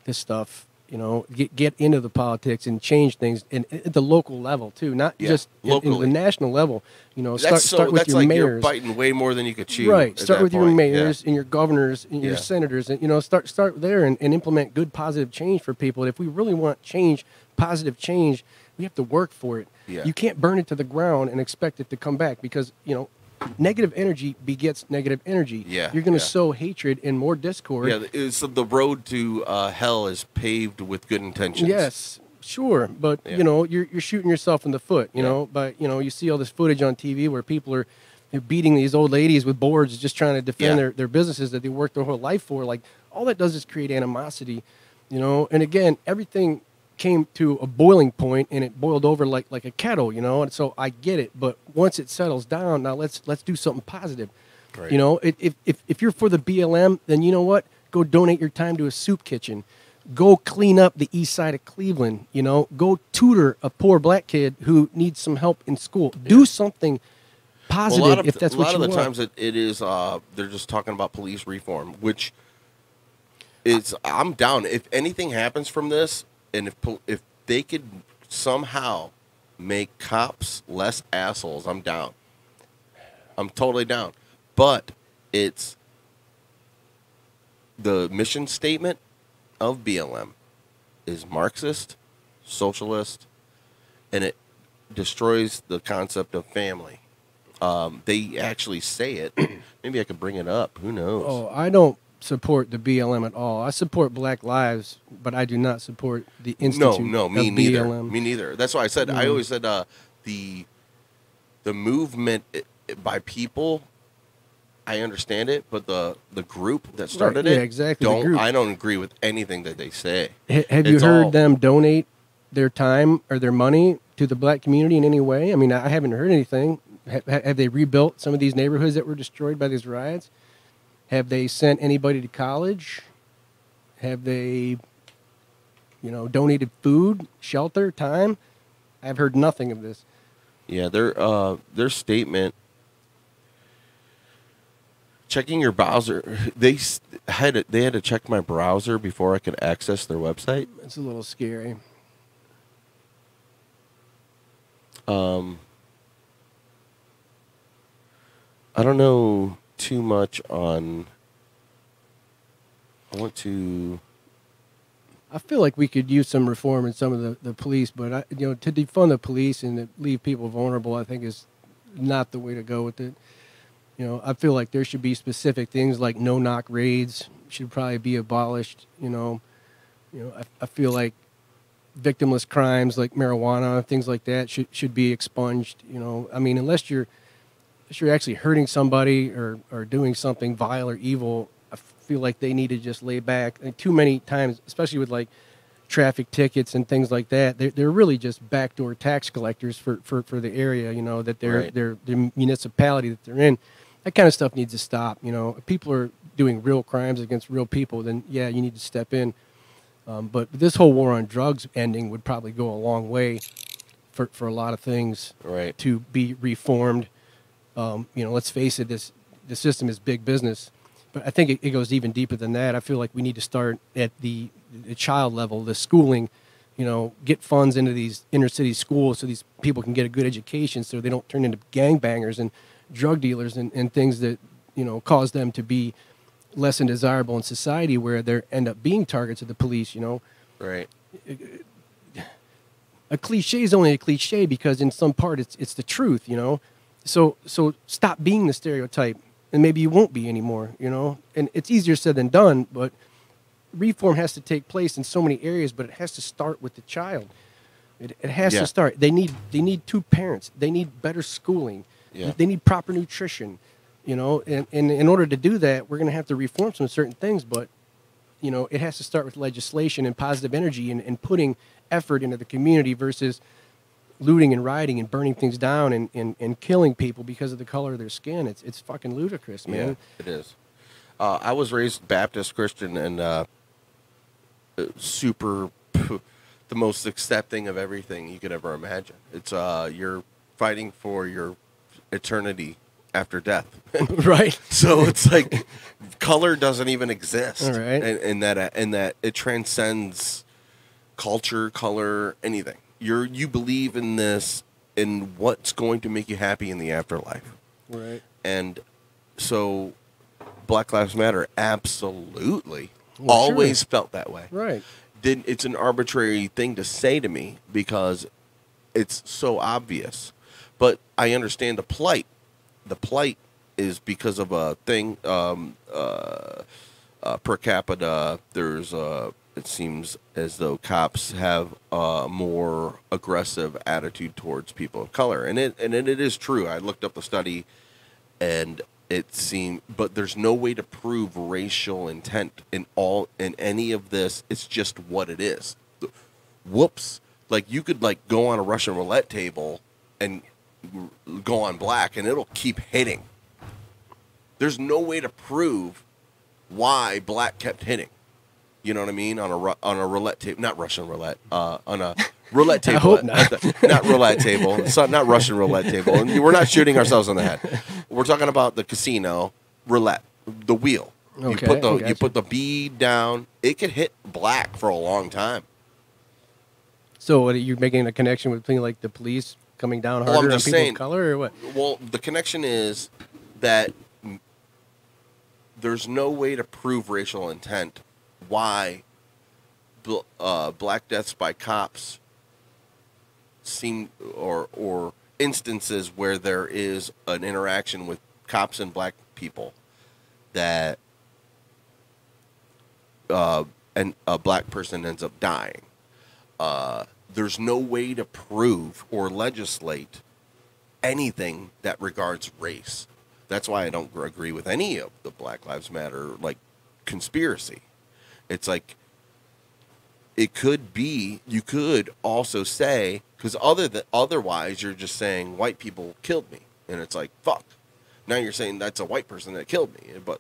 this stuff you know get, get into the politics and change things and at the local level too not Yeah, just in- in, the national level you know that's start, so start with your like mayors biting way more than you could chew. Right. Start with your mayors Yeah. and your governors and your Yeah. senators, and you know, start start there and, and implement good positive change for people. If we really want change, positive change, we have to work for it. Yeah. You can't burn it to the ground and expect it to come back because you know, negative energy begets negative energy. Yeah, You're going to yeah. sow hatred and more discord. Yeah, it's the road to uh, hell is paved with good intentions. Yes, sure, but Yeah. you know you're you're shooting yourself in the foot. You know, but you know you see all this footage on TV where people are they're beating these old ladies with boards just trying to defend Yeah. their, their businesses that they worked their whole life for. Like all that does is create animosity. You know, and again, everything came to a boiling point and it boiled over like like a kettle, you know. And so I get it, but once it settles down, now let's let's do something positive. Right. You know, if, if if if you're for the BLM, then you know what? Go donate your time to a soup kitchen. Go clean up the east side of Cleveland. You know, go tutor a poor black kid who needs some help in school. Do something positive Well, a lot of, if that's a lot of the want. times it, it is uh, they're just talking about police reform, which is I'm down. If anything happens from this, and if if they could somehow make cops less assholes, I'm down. I'm totally down. But it's the mission statement of BLM is Marxist, socialist, and it destroys the concept of family. Um, they actually say it. Maybe I could bring it up. Who knows? Oh, I don't support the BLM at all. I support Black Lives, but I do not support the institution. no, no, me neither. BLM. Me neither. That's why I said I Mm. always said uh, the the movement i- i- by people. I understand it, but the the group that started yeah, it, exactly, Don't. I don't agree with anything that they say. Ha- Have you heard all- them donate their time or their money to the black community in any way? I mean, I haven't heard anything. Ha- ha- have they rebuilt some of these neighborhoods that were destroyed by these riots? Have they sent anybody to college? Have they, you know, donated food, shelter, time? I've heard nothing of this. Yeah, their uh, their statement. Checking your browser, they had to, they had to check my browser before I could access their website. It's a little scary. Um, I don't know too much on. I want to. I feel like we could use some reform in some of the, the police, but I, you know, to defund the police and leave people vulnerable, I think is not the way to go with it. You know, I feel like there should be specific things like no knock raids should probably be abolished. You know, you know, I, I feel like victimless crimes like marijuana, and things like that should should be expunged. You know, I mean, unless you're unless you're actually hurting somebody or or doing something vile or evil, I feel like they need to just lay back. And too many times, especially with like traffic tickets and things like that, they're, they're really just backdoor tax collectors for, for, for the area, you know, that they're, Right. they're the municipality that they're in. That kind of stuff needs to stop. You know, if people are doing real crimes against real people, then yeah, you need to step in. Um, but this whole war on drugs ending would probably go a long way for, for a lot of things Right. to be reformed. Um, you know, let's face it, this the system is big business, but I think it, it goes even deeper than that. I feel like we need to start at the, the child level, the schooling. You know, get funds into these inner city schools so these people can get a good education, so they don't turn into gangbangers and drug dealers and, and things that you know cause them to be less than desirable in society, where they end up being targets of the police. You know, Right. a cliche is only a cliche because in some part it's it's the truth, you know. So so stop being the stereotype, and maybe you won't be anymore, you know. And it's easier said than done, but reform has to take place in so many areas, but it has to start with the child. It, it has Yeah. to start. They need they need two parents. They need better schooling. Yeah. They need proper nutrition, you know. And, and in order to do that, we're going to have to reform some certain things, but you know, it has to start with legislation and positive energy and, and putting effort into the community versus looting and rioting and burning things down and, and, and killing people because of the color of their skin. It's it's fucking ludicrous, man. Yeah, it is. Uh, I was raised Baptist Christian and uh, super the most accepting of everything you could ever imagine. It's uh, you're fighting for your eternity after death. right. So it's like color doesn't even exist. All right. And, and that and that it transcends culture, color, anything. You're you believe in this in what's going to make you happy in the afterlife. Right. And so Black Lives Matter absolutely Well, always sure. felt that way. Right. Didn't it's an arbitrary thing to say to me because it's so obvious. But I understand the plight. The plight is because of a thing um, uh, uh, per capita. There's uh, it seems as though cops have a more aggressive attitude towards people of color, and it and it, it is true. I looked up the study, and it seemed, but there's no way to prove racial intent in all in any of this. It's just what it is. whoops, like you could like go on a Russian roulette table and go on black, and it'll keep hitting. There's no way to prove why black kept hitting. You know what I mean on a on a roulette table, not Russian roulette, uh, on a roulette I table, hope not. the- not roulette table, not, not Russian roulette table. And we're not shooting ourselves in the head. We're talking about the casino roulette, the wheel. you Okay, put the you put the bead down. It could hit black for a long time. So, what, are you making a connection between like the police coming down harder on just people saying- of color, or what? Well, the connection is that there's no way to prove racial intent. Why uh, black deaths by cops seem or or instances where there is an interaction with cops and black people that uh, and a black person ends up dying. Uh, there's no way to prove or legislate anything that regards race. That's why I don't agree with any of the Black Lives Matter like conspiracy. It's like it could be you could also say because other than otherwise you're just saying white people killed me and it's like fuck now you're saying that's a white person that killed me but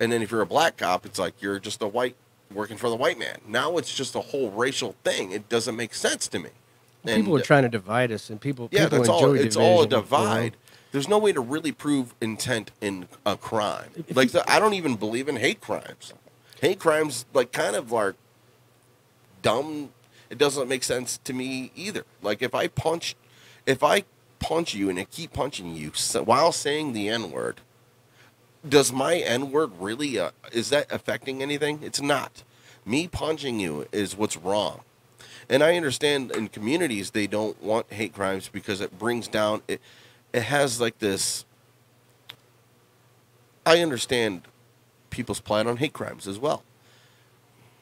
and then if you're a black cop it's like you're just a white working for the white man now it's just a whole racial thing it doesn't make sense to me And- people are trying to divide us, and people yeah, people that's all. It's all a division, you know? divide. There's no way to really prove intent in a crime. Like I don't even believe in hate crimes. Hate crimes, like, kind of are dumb. It doesn't make sense to me either. Like if I punch, if I punch you and I keep punching you while saying the N word, does my N word really? Uh, is that affecting anything? It's not. Me punching you is what's wrong. And I understand in communities they don't want hate crimes because it brings down it. It has like this. I understand people's plight on hate crimes as well,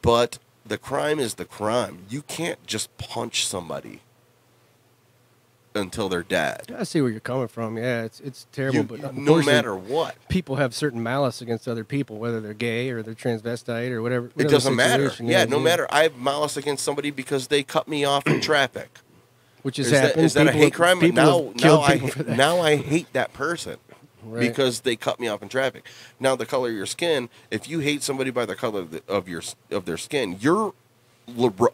but the crime is the crime. You can't just punch somebody until they're dead. I see where you're coming from. Yeah, it's it's terrible, You- but no matter what. people have certain malice against other people, whether they're gay or they're transvestite or whatever. It doesn't matter. Yeah, is, no matter. I have malice against somebody because they cut me off in traffic. Which is that, happened. is that a hate have- crime? Now, now I people now I hate that person Right. because they cut me off in traffic. Now the color of your skin. If you hate somebody by the color of, the, of your of their skin, you're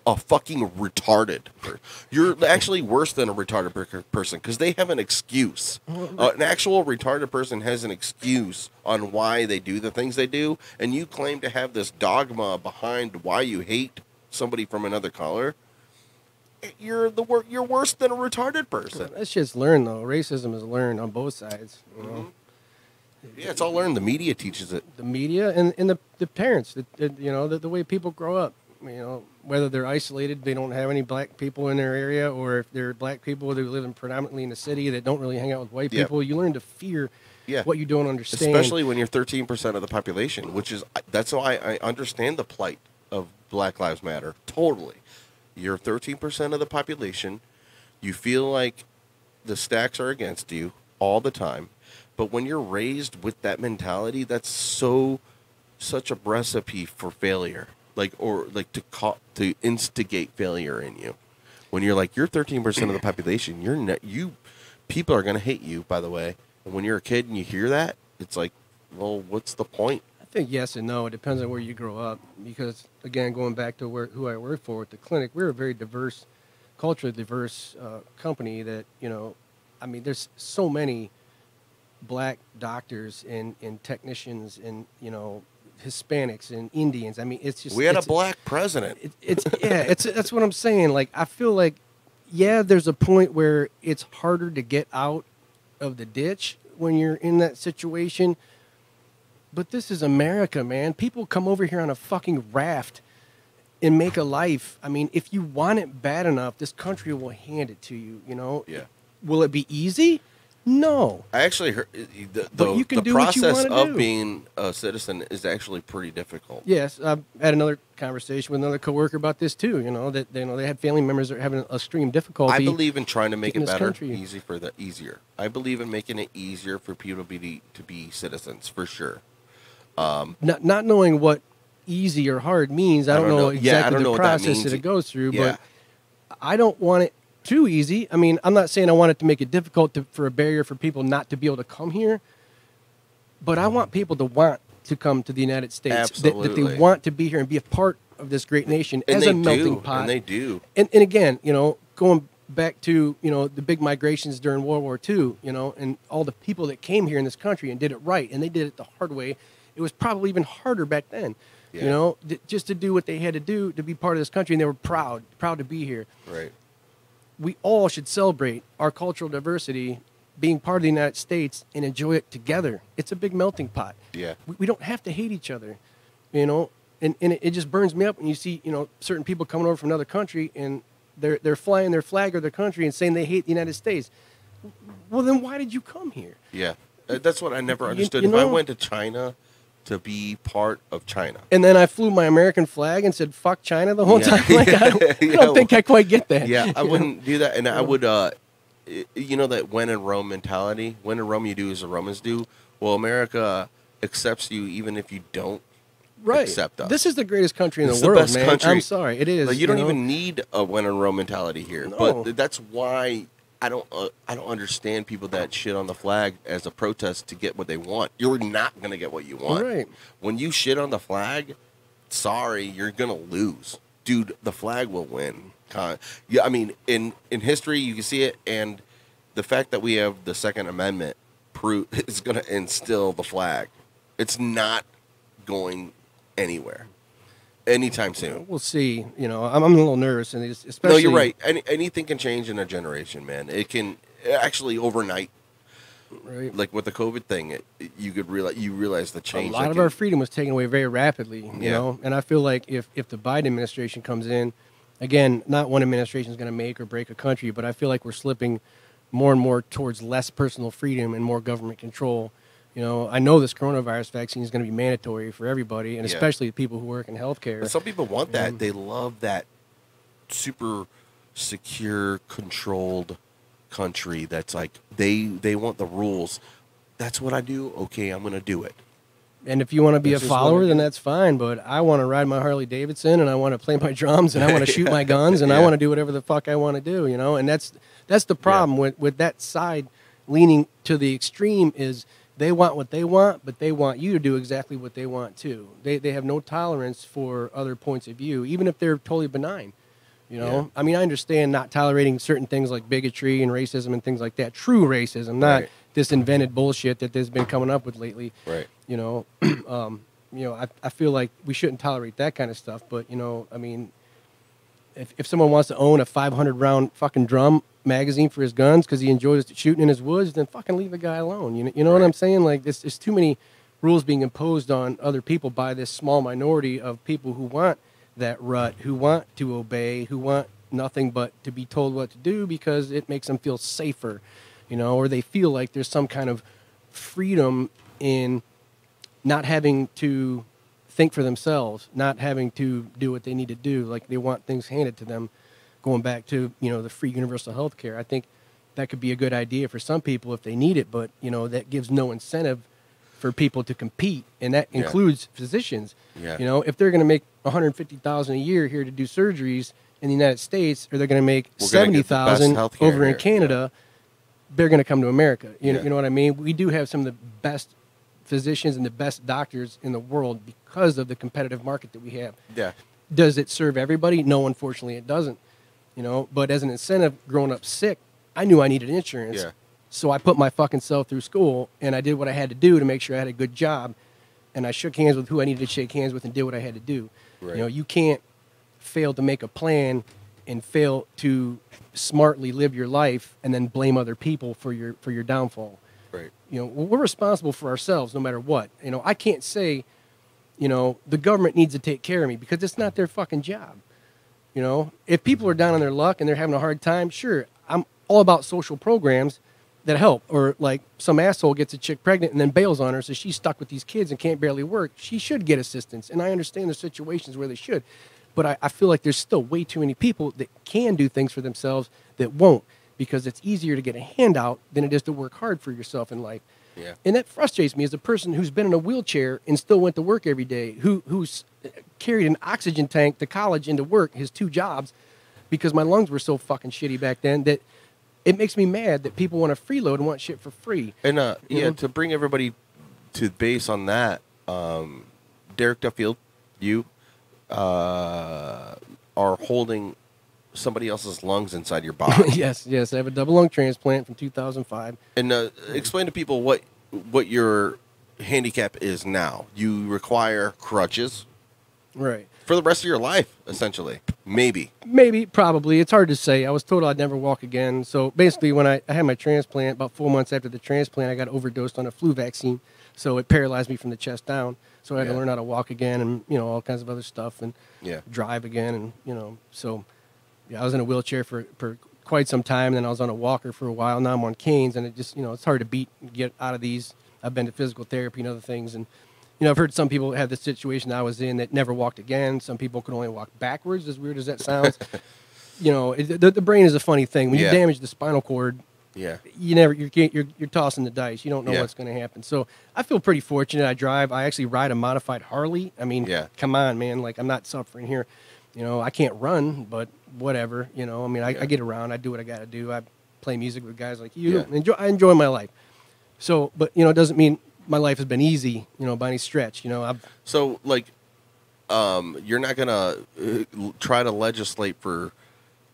a fucking retarded. You're actually worse than a retarded per- person because they have an excuse. Uh, an actual retarded person has an excuse on why they do the things they do, and you claim to have this dogma behind why you hate somebody from another color. You're the wor- You're worse than a retarded person. That's just learned though. Racism is learned on both sides. You know? Mm-hmm. Yeah, it's all learned. The media teaches it. the media and, and the, the parents, the, the, you know, the, the way people grow up, you know, whether they're isolated, they don't have any black people in their area, or if they're black people who live in predominantly in the city that don't really hang out with white Yeah. people, you learn to fear Yeah. what you don't understand. Especially when you're 13% of the population, which is that's why I understand the plight of Black Lives Matter totally. You're 13% of the population. You feel like the stacks are against you all the time. But when you're raised with that mentality, that's so such a recipe for failure. Like or like to ca- to instigate failure in you. When you're like you're 13% of the population, you're ne- you people are going to hate you by the way. And when you're a kid and you hear that, it's like, well, what's the point? I think yes and no. It depends on where you grow up. Because again, going back to where who I work for at the clinic, we're a very diverse, culturally diverse uh, company. That you know, I mean, there's so many black doctors and, and technicians and you know Hispanics and Indians. I mean, it's just we had a black president. it, it's yeah, it's that's what I'm saying. Like I feel like yeah, there's a point where it's harder to get out of the ditch when you're in that situation. But this is America, man. People come over here on a fucking raft and make a life. I mean, if you want it bad enough, this country will hand it to you, you know? Yeah. Will it be easy? No. I actually heard the, the, you can the do what you process wanna of do. being a citizen is actually pretty difficult. Yes, I've had another conversation with another coworker about this too. You know that you know they had family members that are having extreme difficulty. I believe in trying to make it this better, country. easy for the easier. I believe in making it easier for people to be to be citizens for sure. Um, not not knowing what easy or hard means. I I don't, know, know- yeah, I exactly don't know the what that process means. that, it goes through, Yeah. but I don't want it too easy. I mean, I'm not saying I want it to make it difficult to, for a barrier for people not to be able to come here, but I want people to want to come to the United States, that, that they want to be here and be a part of this great nation And as they a melting do, pot. and they do. And, and again, you know, going back to you know the big migrations during World War II, you know, and all the people that came here in this country and did it right, and they did it the hard way. It was probably even harder back then, Yeah. you know, just to do what they had to do to be part of this country, and they were proud, proud to be here. Right. We all should celebrate our cultural diversity, being part of the United States, and enjoy it together. It's a big melting pot Yeah. we, we don't have to hate each other, you know. And, and it, it just burns me up when you see you know certain people coming over from another country and they're they're flying their flag or their country and saying they hate the United States. Well, then why did you come here? Yeah. Uh, That's what I never You- understood. you if I went to China to be part of China, And then I flew my American flag and said "fuck China" the whole Yeah. time. Like, I don't, I don't think I quite get that. yeah, I wouldn't do that, and I would. uh You know that when in Rome mentality. When in Rome, you do as the Romans do. Well, America accepts you even if you don't right. accept us. This is the greatest country in It's the world, best man. country. I'm sorry, it is. Like, you don't know? even need a when in Rome mentality here. No. But that's why I don't. Uh, I don't understand people that shit on the flag as a protest to get what they want. You're not gonna get what you want. Right. When you shit on the flag, sorry, you're gonna lose, dude. The flag will win. Con- Yeah, I mean, in in history, you can see it, and the fact that we have the Second Amendment pro- is gonna instill the flag. It's not going anywhere anytime soon. We'll see. You know, I'm, I'm a little nervous, and especially No, you're right. Any, anything can change in a generation, man. It can actually overnight. Right. Like with the COVID thing, it, you could realize you realize the change. A lot of can- our freedom was taken away very rapidly, you Yeah. know. And I feel like if if the Biden administration comes in, again, not one administration is going to make or break a country, but I feel like we're slipping more and more towards less personal freedom and more government control. You know, I know this coronavirus vaccine is going to be mandatory for everybody, and Yeah. especially the people who work in healthcare. And some people want that. Um, they love that super secure, controlled country. That's like they they want the rules. That's what I do. Okay, I'm gonna do it. And if you want to be That's a just what I follower, then that's fine. But I want to ride my Harley Davidson, and I want to play my drums, and I want to shoot my guns, and I want to do whatever the fuck I want to do. You know, and that's that's the problem with with that side leaning to the extreme is they want what they want, but they want you to do exactly what they want too. They they have no tolerance for other points of view, even if they're totally benign. You know, I mean, I understand not tolerating certain things like bigotry and racism and things like that. True racism, not Right. this invented bullshit that there's been coming up with lately Right. you know um, you know I, I feel like we shouldn't tolerate that kind of stuff but you know i mean if, if someone wants to own a 500 round fucking drum magazine for his guns because he enjoys shooting in his woods then fucking leave the guy alone you know, you know what i'm saying like this there's too many rules being imposed on other people by this small minority of people who want that rut who want to obey who want nothing but to be told what to do because it makes them feel safer you know or they feel like there's some kind of freedom in not having to think for themselves, not having to do what they need to do. Like they want things handed to them. Going back to you know the free universal health care, I think that could be a good idea for some people if they need it, but you know that gives no incentive for people to compete, and that Yeah. includes physicians. Yeah. You know, if they're going to make 150,000 a year here to do surgeries in the United States, or they're going to make We're gonna get the best 70,000 healthcare over in. Canada, they're going to come to America. You know, you know what I mean? We do have some of the best physicians and the best doctors in the world because of the competitive market that we have. Yeah. Does it serve everybody? No, unfortunately, it doesn't. You know, but as an incentive, growing up sick, I knew I needed insurance. Yeah. So I put my fucking self through school and I did what I had to do to make sure I had a good job. And I shook hands with who I needed to shake hands with and did what I had to do. Right. You know, you can't fail to make a plan and fail to smartly live your life and then blame other people for your for your downfall Right. you know we're responsible for ourselves no matter what you know i can't say you know the government needs to take care of me because it's not their fucking job you know? If people are down on their luck and they're having a hard time sure i'm all about social programs that help. Or like some asshole gets a chick pregnant and then bails on her so she's stuck with these kids and can't barely work. She should get assistance and i understand the situations where they should but I, I feel like there's still way too many people that can do things for themselves that won't because it's easier to get a handout than it is to work hard for yourself in life. Yeah. and that frustrates me as a person who's been in a wheelchair and still went to work every day, who who's carried an oxygen tank to college and to work, his two jobs, because my lungs were so fucking shitty back then that it makes me mad that people want to freeload and want shit for free. And uh, yeah, know? to bring everybody to base on that, um, Derek Duffield, you uh, are holding somebody else's lungs inside your body. yes, yes, I have a double lung transplant from 2005. And uh, explain to people what what your handicap is now. You require crutches Right. for the rest of your life, essentially. Maybe. Maybe, probably. It's hard to say. I was told I'd never walk again. So basically, when I, I had my transplant, about four months after the transplant, I got overdosed on a flu vaccine. So it paralyzed me from the chest down. So I had Yeah. to learn how to walk again and, you know, all kinds of other stuff and Yeah. drive again. And, you know, so yeah, I was in a wheelchair for, for quite some time. Then I was on a walker for a while. Now I'm on canes. And it just, you know, it's hard to beat, get out of these. I've been to physical therapy and other things. And, you know, I've heard some people have the situation I was in that never walked again. Some people could only walk backwards, as weird as that sounds. you know, it, the, the brain is a funny thing. When Yeah. you damage the spinal cord, Yeah. you never you're you're, you're tossing the dice. You don't know Yeah. what's going to happen. So I feel pretty fortunate. I drive. I actually ride a modified Harley. I mean, Yeah. come on, man. Like I'm not suffering here. You know, I can't run, but whatever. You know, I mean, I, Yeah. I get around. I do what I got to do. I play music with guys like you. Yeah. Enjoy, I enjoy my life. So, but you know, it doesn't mean my life has been easy. You know, by any stretch. You know, I've So, like, um, you're not gonna uh, try to legislate for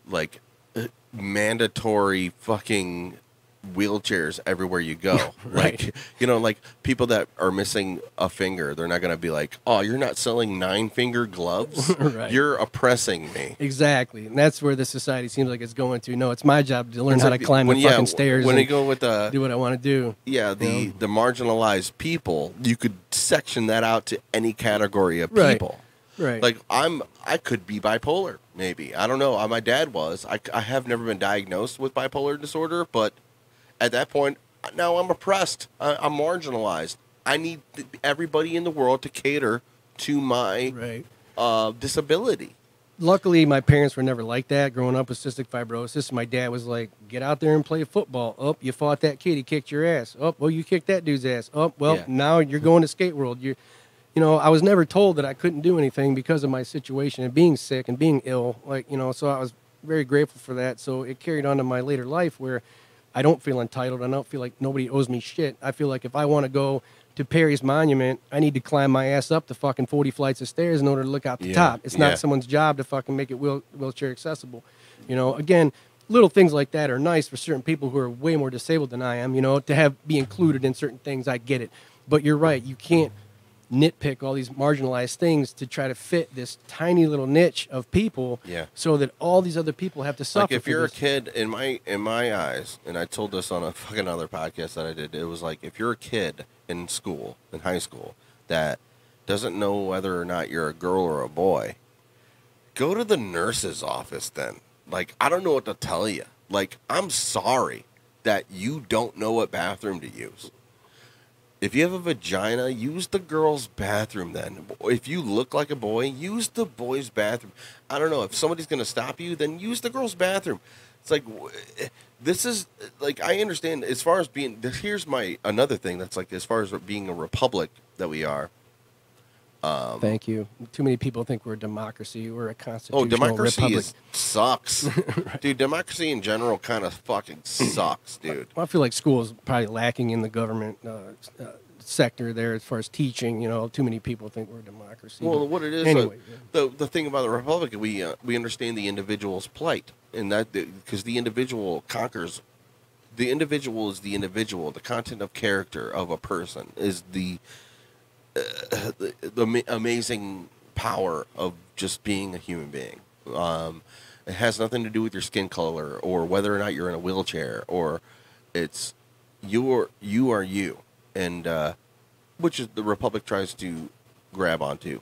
like uh, mandatory fucking wheelchairs everywhere you go. Right. Like, you know, like people that are missing a finger, they're not gonna be like, "Oh, you're not selling nine finger gloves. Right. You're oppressing me." Exactly, and that's where the society seems like it's going to. No, it's my job to learn It's how like to climb the yeah, fucking stairs. When and they go with the do what I want to do. yeah the you know? the marginalized people, you could section that out to any category of Right. people. Right. Like I'm, I could be bipolar. Maybe I don't know. My dad was. I, I have never been diagnosed with bipolar disorder, but at that point, now I'm oppressed. I, I'm marginalized. I need everybody in the world to cater to my right. uh, disability. Luckily, my parents were never like that. Growing up with cystic fibrosis, my dad was like, "Get out there and play football." Oh, you fought that kid; he kicked your ass. Oh, well, you kicked that dude's ass. Oh, well, Yeah. now you're going to skate world. You, you know, I was never told that I couldn't do anything because of my situation and being sick and being ill. Like, you know, so I was very grateful for that. So it carried on to my later life where I don't feel entitled. I don't feel like nobody owes me shit. I feel like if I want to go to Perry's Monument, I need to climb my ass up the fucking 40 flights of stairs in order to look out the Yeah, top. It's yeah. not someone's job to fucking make it wheel, wheelchair accessible. You know, again, little things like that are nice for certain people who are way more disabled than I am, you know, to have be included in certain things. I get it. But you're right, you can't nitpick all these marginalized things to try to fit this tiny little niche of people Yeah. so that all these other people have to suffer. Like if you're this. a kid in my in my eyes, and I told this on a fucking other podcast that I did. It was like if you're a kid in school, in high school, that doesn't know whether or not you're a girl or a boy, go to the nurse's office then. Like I don't know what to tell you. Like I'm sorry that you don't know what bathroom to use. If you have a vagina, use the girl's bathroom then. If you look like a boy, use the boy's bathroom. I don't know. If somebody's going to stop you, then use the girl's bathroom. It's like eh, this is eh, like I understand as far as being here's my another thing that's like as far as being a republic that we are. Um, Thank you. Too many people think we're a democracy. We're a Oh, constitutional democracy republic. is, sucks, dude. Democracy in general kind of fucking sucks, dude. Well, I feel like school is probably lacking in the government uh, uh, sector there as far as teaching. You know, too many people think we're a democracy. Well, what it is, uh, anyway. the the thing about the republic, we uh, we understand the individual's plight, and that because the individual conquers. The individual is the individual. The content of character of a person is the the, the amazing power of just being a human being. Um, it has nothing to do with your skin color or whether or not you're in a wheelchair or it's you are you are you, and uh, which is the republic tries to grab onto.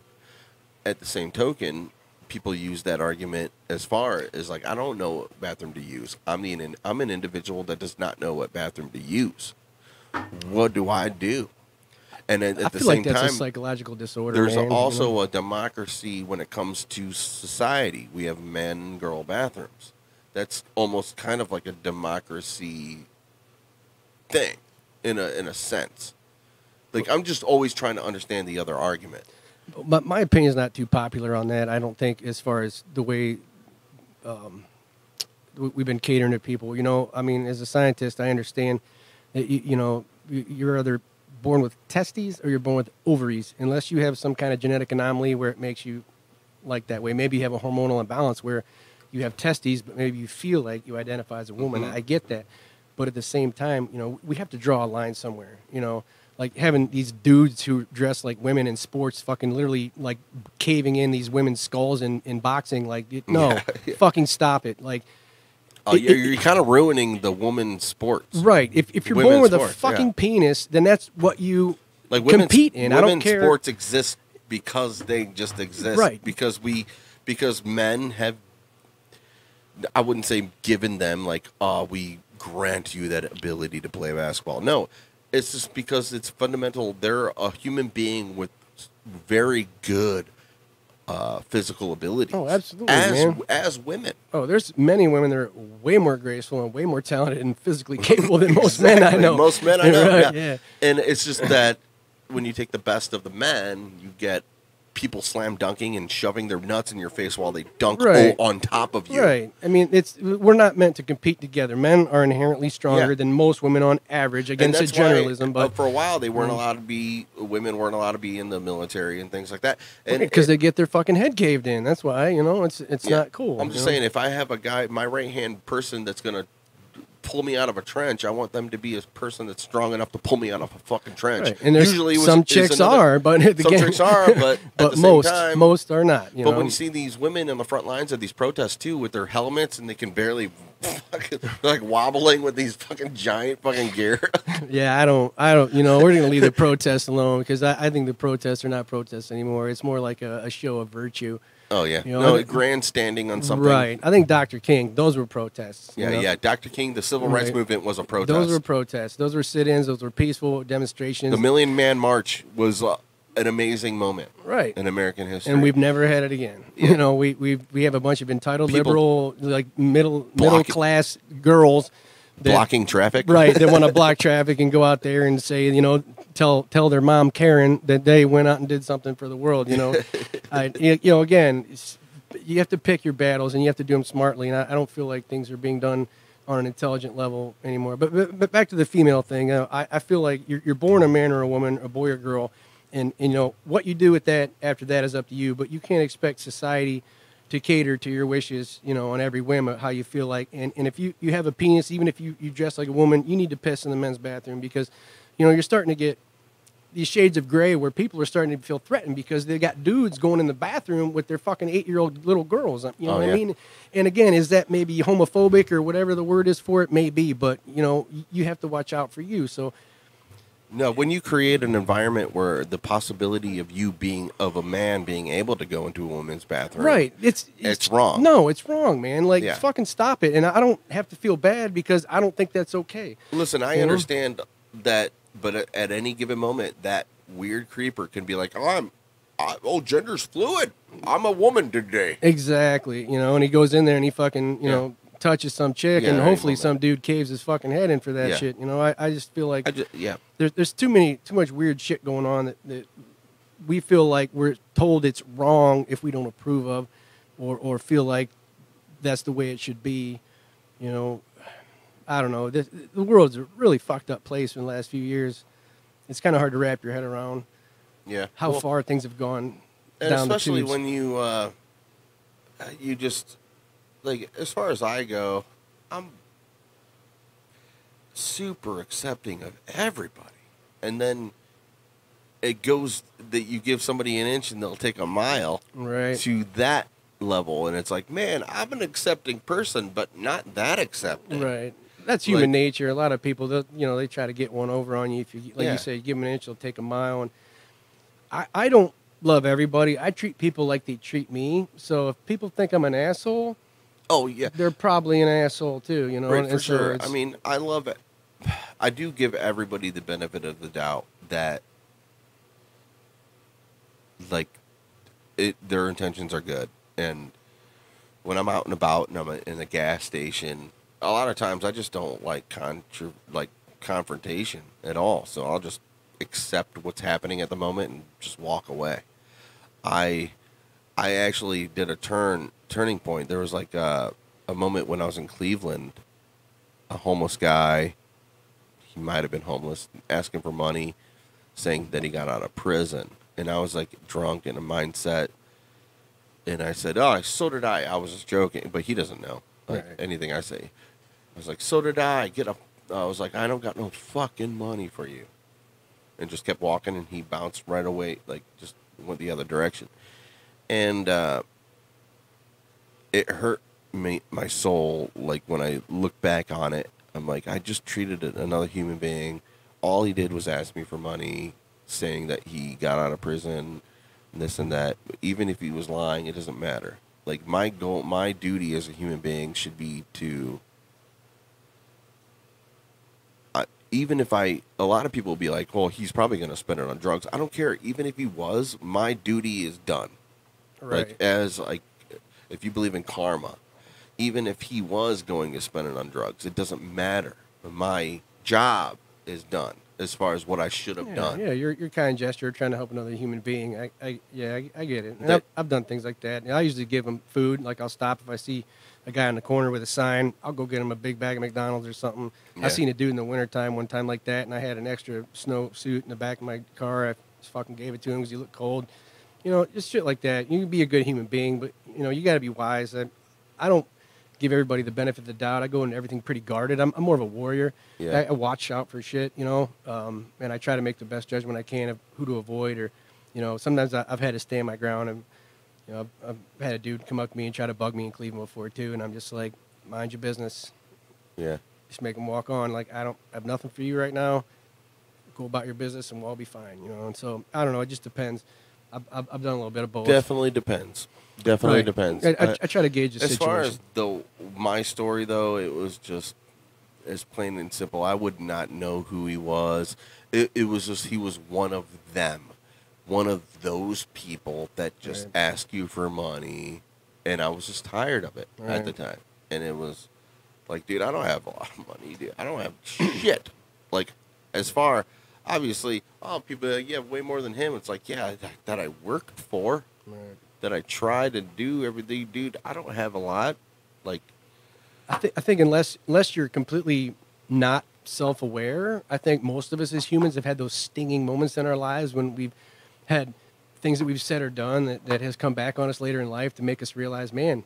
At the same token, people use that argument as far as like I don't know what bathroom to use. I'm the I'm an individual that does not know what bathroom to use. What do I do? And at, at I the feel same like that's time, a psychological disorder. there's man, you also know? a democracy when it comes to society. We have men and girl bathrooms. That's almost kind of like a democracy thing, in a in a sense. Like I'm just always trying to understand the other argument. But my opinion is not too popular on that. I don't think, as far as the way um, we- we've been catering to people. You know, I mean, as a scientist, I understand that you, you know your either born with testes or you're born with ovaries, unless you have some kind of genetic anomaly where it makes you like that way. Maybe you have a hormonal imbalance where you have testes, but maybe you feel like you identify as a woman. Mhm. I get that, but at the same time, you know, we have to draw a line somewhere. You know, like having these dudes who dress like women in sports, fucking literally like caving in these women's skulls in, in boxing. Like, no, Yeah, yeah. fucking stop it. Like, Uh, it- you're, you're kind of ruining the women's sports. right? If if you're born with sports, a fucking yeah. penis, then that's what you like compete in. I don't women's care. sports exist because they just exist. Right. Because we, because men have, I wouldn't say given them like, oh, we grant you that ability to play basketball. No, it's just because it's fundamental. They're a human being with very good uh, physical ability. Oh, absolutely, as man. as women. Oh, there's many women that are way more graceful and way more talented and physically capable than most men I know. Most men I know. Right, yeah. yeah. And it's just that when you take the best of the men, you get people slam dunking and shoving their nuts in your face while they dunk Right. on top of you. Right. I mean, it's we're not meant to compete together. Men are inherently stronger Yeah. than most women on average. against a that's why, generalism, uh, but for a while they weren't Mm. allowed to be women weren't allowed to be in the military and things like that. And because they get their fucking head caved in. That's why you know it's it's Yeah. not cool. I'm just know? saying, if I have a guy, my right hand person that's gonna pull me out of a trench, I want them to be a person that's strong enough to pull me out of a fucking trench. Right. And there's Usually, it was- some chicks another- are, but some chicks are, but at but the same most time, most are not. You but know? when you see these women in the front lines of these protests too, with their helmets and they can barely, fucking, like wobbling with these fucking giant fucking gear. Yeah, I don't, I don't, you know, we're gonna leave the protests alone because I, I think the protests are not protests anymore. It's more like a, a show of virtue. Oh yeah, You know, no grandstanding on something. Right. I think Dr. King, those were protests. you Yeah, know? yeah. Dr. King, the civil rights Right. movement was a protest. Those were protests. Those were sit-ins. Those were peaceful demonstrations. the Million Man March was uh, an amazing moment, Right. in American history. and we've never had it again. You know, we we we have a bunch of entitled People liberal, like middle middle class girls that, blocking traffic. right They want to block traffic and go out there and say you know tell tell their mom Karen that they went out and did something for the world you know I you know again you have to pick your battles and you have to do them smartly and I, I don't feel like things are being done on an intelligent level anymore but but, but back to the female thing uh, I, I feel like you're, you're born a man or a woman a boy or girl and, and you know what you do with that after that is up to you but you can't expect society to cater to your wishes, you know, on every whim of how you feel like. And, and if you, you have a penis, even if you, you dress like a woman, you need to piss in the men's bathroom because, you know, you're starting to get these shades of gray where people are starting to feel threatened because they got dudes going in the bathroom with their fucking eight year old little girls. You know Oh, what yeah. I mean? And again, is that maybe homophobic or whatever the word is for it? Maybe, but, you know, you have to watch out for you. So, No, when you create an environment where the possibility of you being of a man being able to go into a woman's bathroom, Right. It's, it's wrong. No, it's wrong, man. Like, Yeah. fucking stop it. And I don't have to feel bad because I don't think that's okay. Listen, I You know? understand that, but at, any given moment, that weird creeper can be like, "Oh, I'm, I, oh, gender's fluid. I'm a woman today." Exactly. You know, and he goes in there and he fucking, you Yeah. know, touches some chick Yeah, and hopefully some dude caves his fucking head in for that Yeah. shit. You know, I, I just feel like just, yeah, there's there's too many too much weird shit going on that, that we feel like we're told it's wrong if we don't approve of or or feel like that's the way it should be. You know, I don't know. This, the world's a really fucked up place in the last few years. It's kind of hard to wrap your head around yeah. how Well, far things have gone and down especially the when you, uh, you just like, as far as I go, I'm super accepting of everybody, and then it goes that you give somebody an inch and they'll take a mile. right. to that level and it's like man i'm an accepting person but not that accepting Right. That's human Like- nature. A lot of people, you know, they try to get one over on you. If you, like Yeah. you say, give them an inch, they'll take a mile. And I, I don't love everybody. I treat people like they treat me. So if people think I'm an asshole, oh yeah they're probably an asshole too. You know, right And for so sure i mean i love it i do give everybody the benefit of the doubt that like it their intentions are good and when i'm out and about and i'm in a gas station a lot of times i just don't like contra- like confrontation at all so i'll just accept what's happening at the moment and just walk away I I actually did a turn turning point. There was like a, a moment when I was in Cleveland, a homeless guy, he might have been homeless, asking for money, saying that he got out of prison. And I was like drunk in a mindset. And I said, Oh, so did I. I was just joking, but he doesn't know like Right. anything I say. I was like, So did I. Get a I was like, I don't got no fucking money for you. And just kept walking and he bounced right away, like just went the other direction. And uh it hurt me my soul like when I look back on it. I'm like, I just treated another human being. All he did was ask me for money, saying that he got out of prison, this and that. Even if he was lying, it doesn't matter. Like my goal, my duty as a human being should be to. I, even if I, a lot of people will be like, "Well, he's probably going to spend it on drugs." I don't care. Even if he was, my duty is done. Right. Like as like, if you believe in karma, even if he was going to spend it on drugs, it doesn't matter. My job is done as far as what I should have yeah, done. Yeah, your your kind gesture trying to help another human being. I, I yeah, I, I get it. That- I've, I've done things like that. And I usually give them food. Like I'll stop if I see a guy in the corner with a sign. I'll go get him a big bag of McDonald's or something. Yeah. I seen a dude in the wintertime one time like that, and I had an extra snow suit in the back of my car. I just fucking gave it to him because he looked cold. You know, just shit like that. You can be a good human being, but you know, you got to be wise. I, I don't give everybody the benefit of the doubt. I go into everything pretty guarded. I'm, I'm more of a warrior. Yeah. I, I watch out for shit, you know, um, and I try to make the best judgment I can of who to avoid, or, you know, sometimes I, I've had to stand my ground, and you know, I've, I've had a dude come up to me and try to bug me in Cleveland before too, and I'm just like, mind your business, Yeah. just make them walk on. Like I don't I have nothing for you right now. Go about your business, and we'll all be fine, you know. And so I don't know. It just depends. I've, I've, I've done a little bit of both. Definitely depends. Definitely Right. depends. I, I, I try to gauge the as situation. far as the my story though, it was just as plain and simple. I would not know who he was. It, it was just he was one of them, one of those people that just Right. ask you for money, and I was just tired of it at the time. And it was like, dude, I don't have a lot of money, dude. I don't have shit. Like, as far obviously, oh, people are like, yeah, way more than him. It's like, yeah, that, that I worked for Right. that I try to do everything, dude. I don't have a lot. Like, I, th- I think unless unless you're completely not self-aware, I think most of us as humans have had those stinging moments in our lives when we've had things that we've said or done that, that has come back on us later in life to make us realize, man,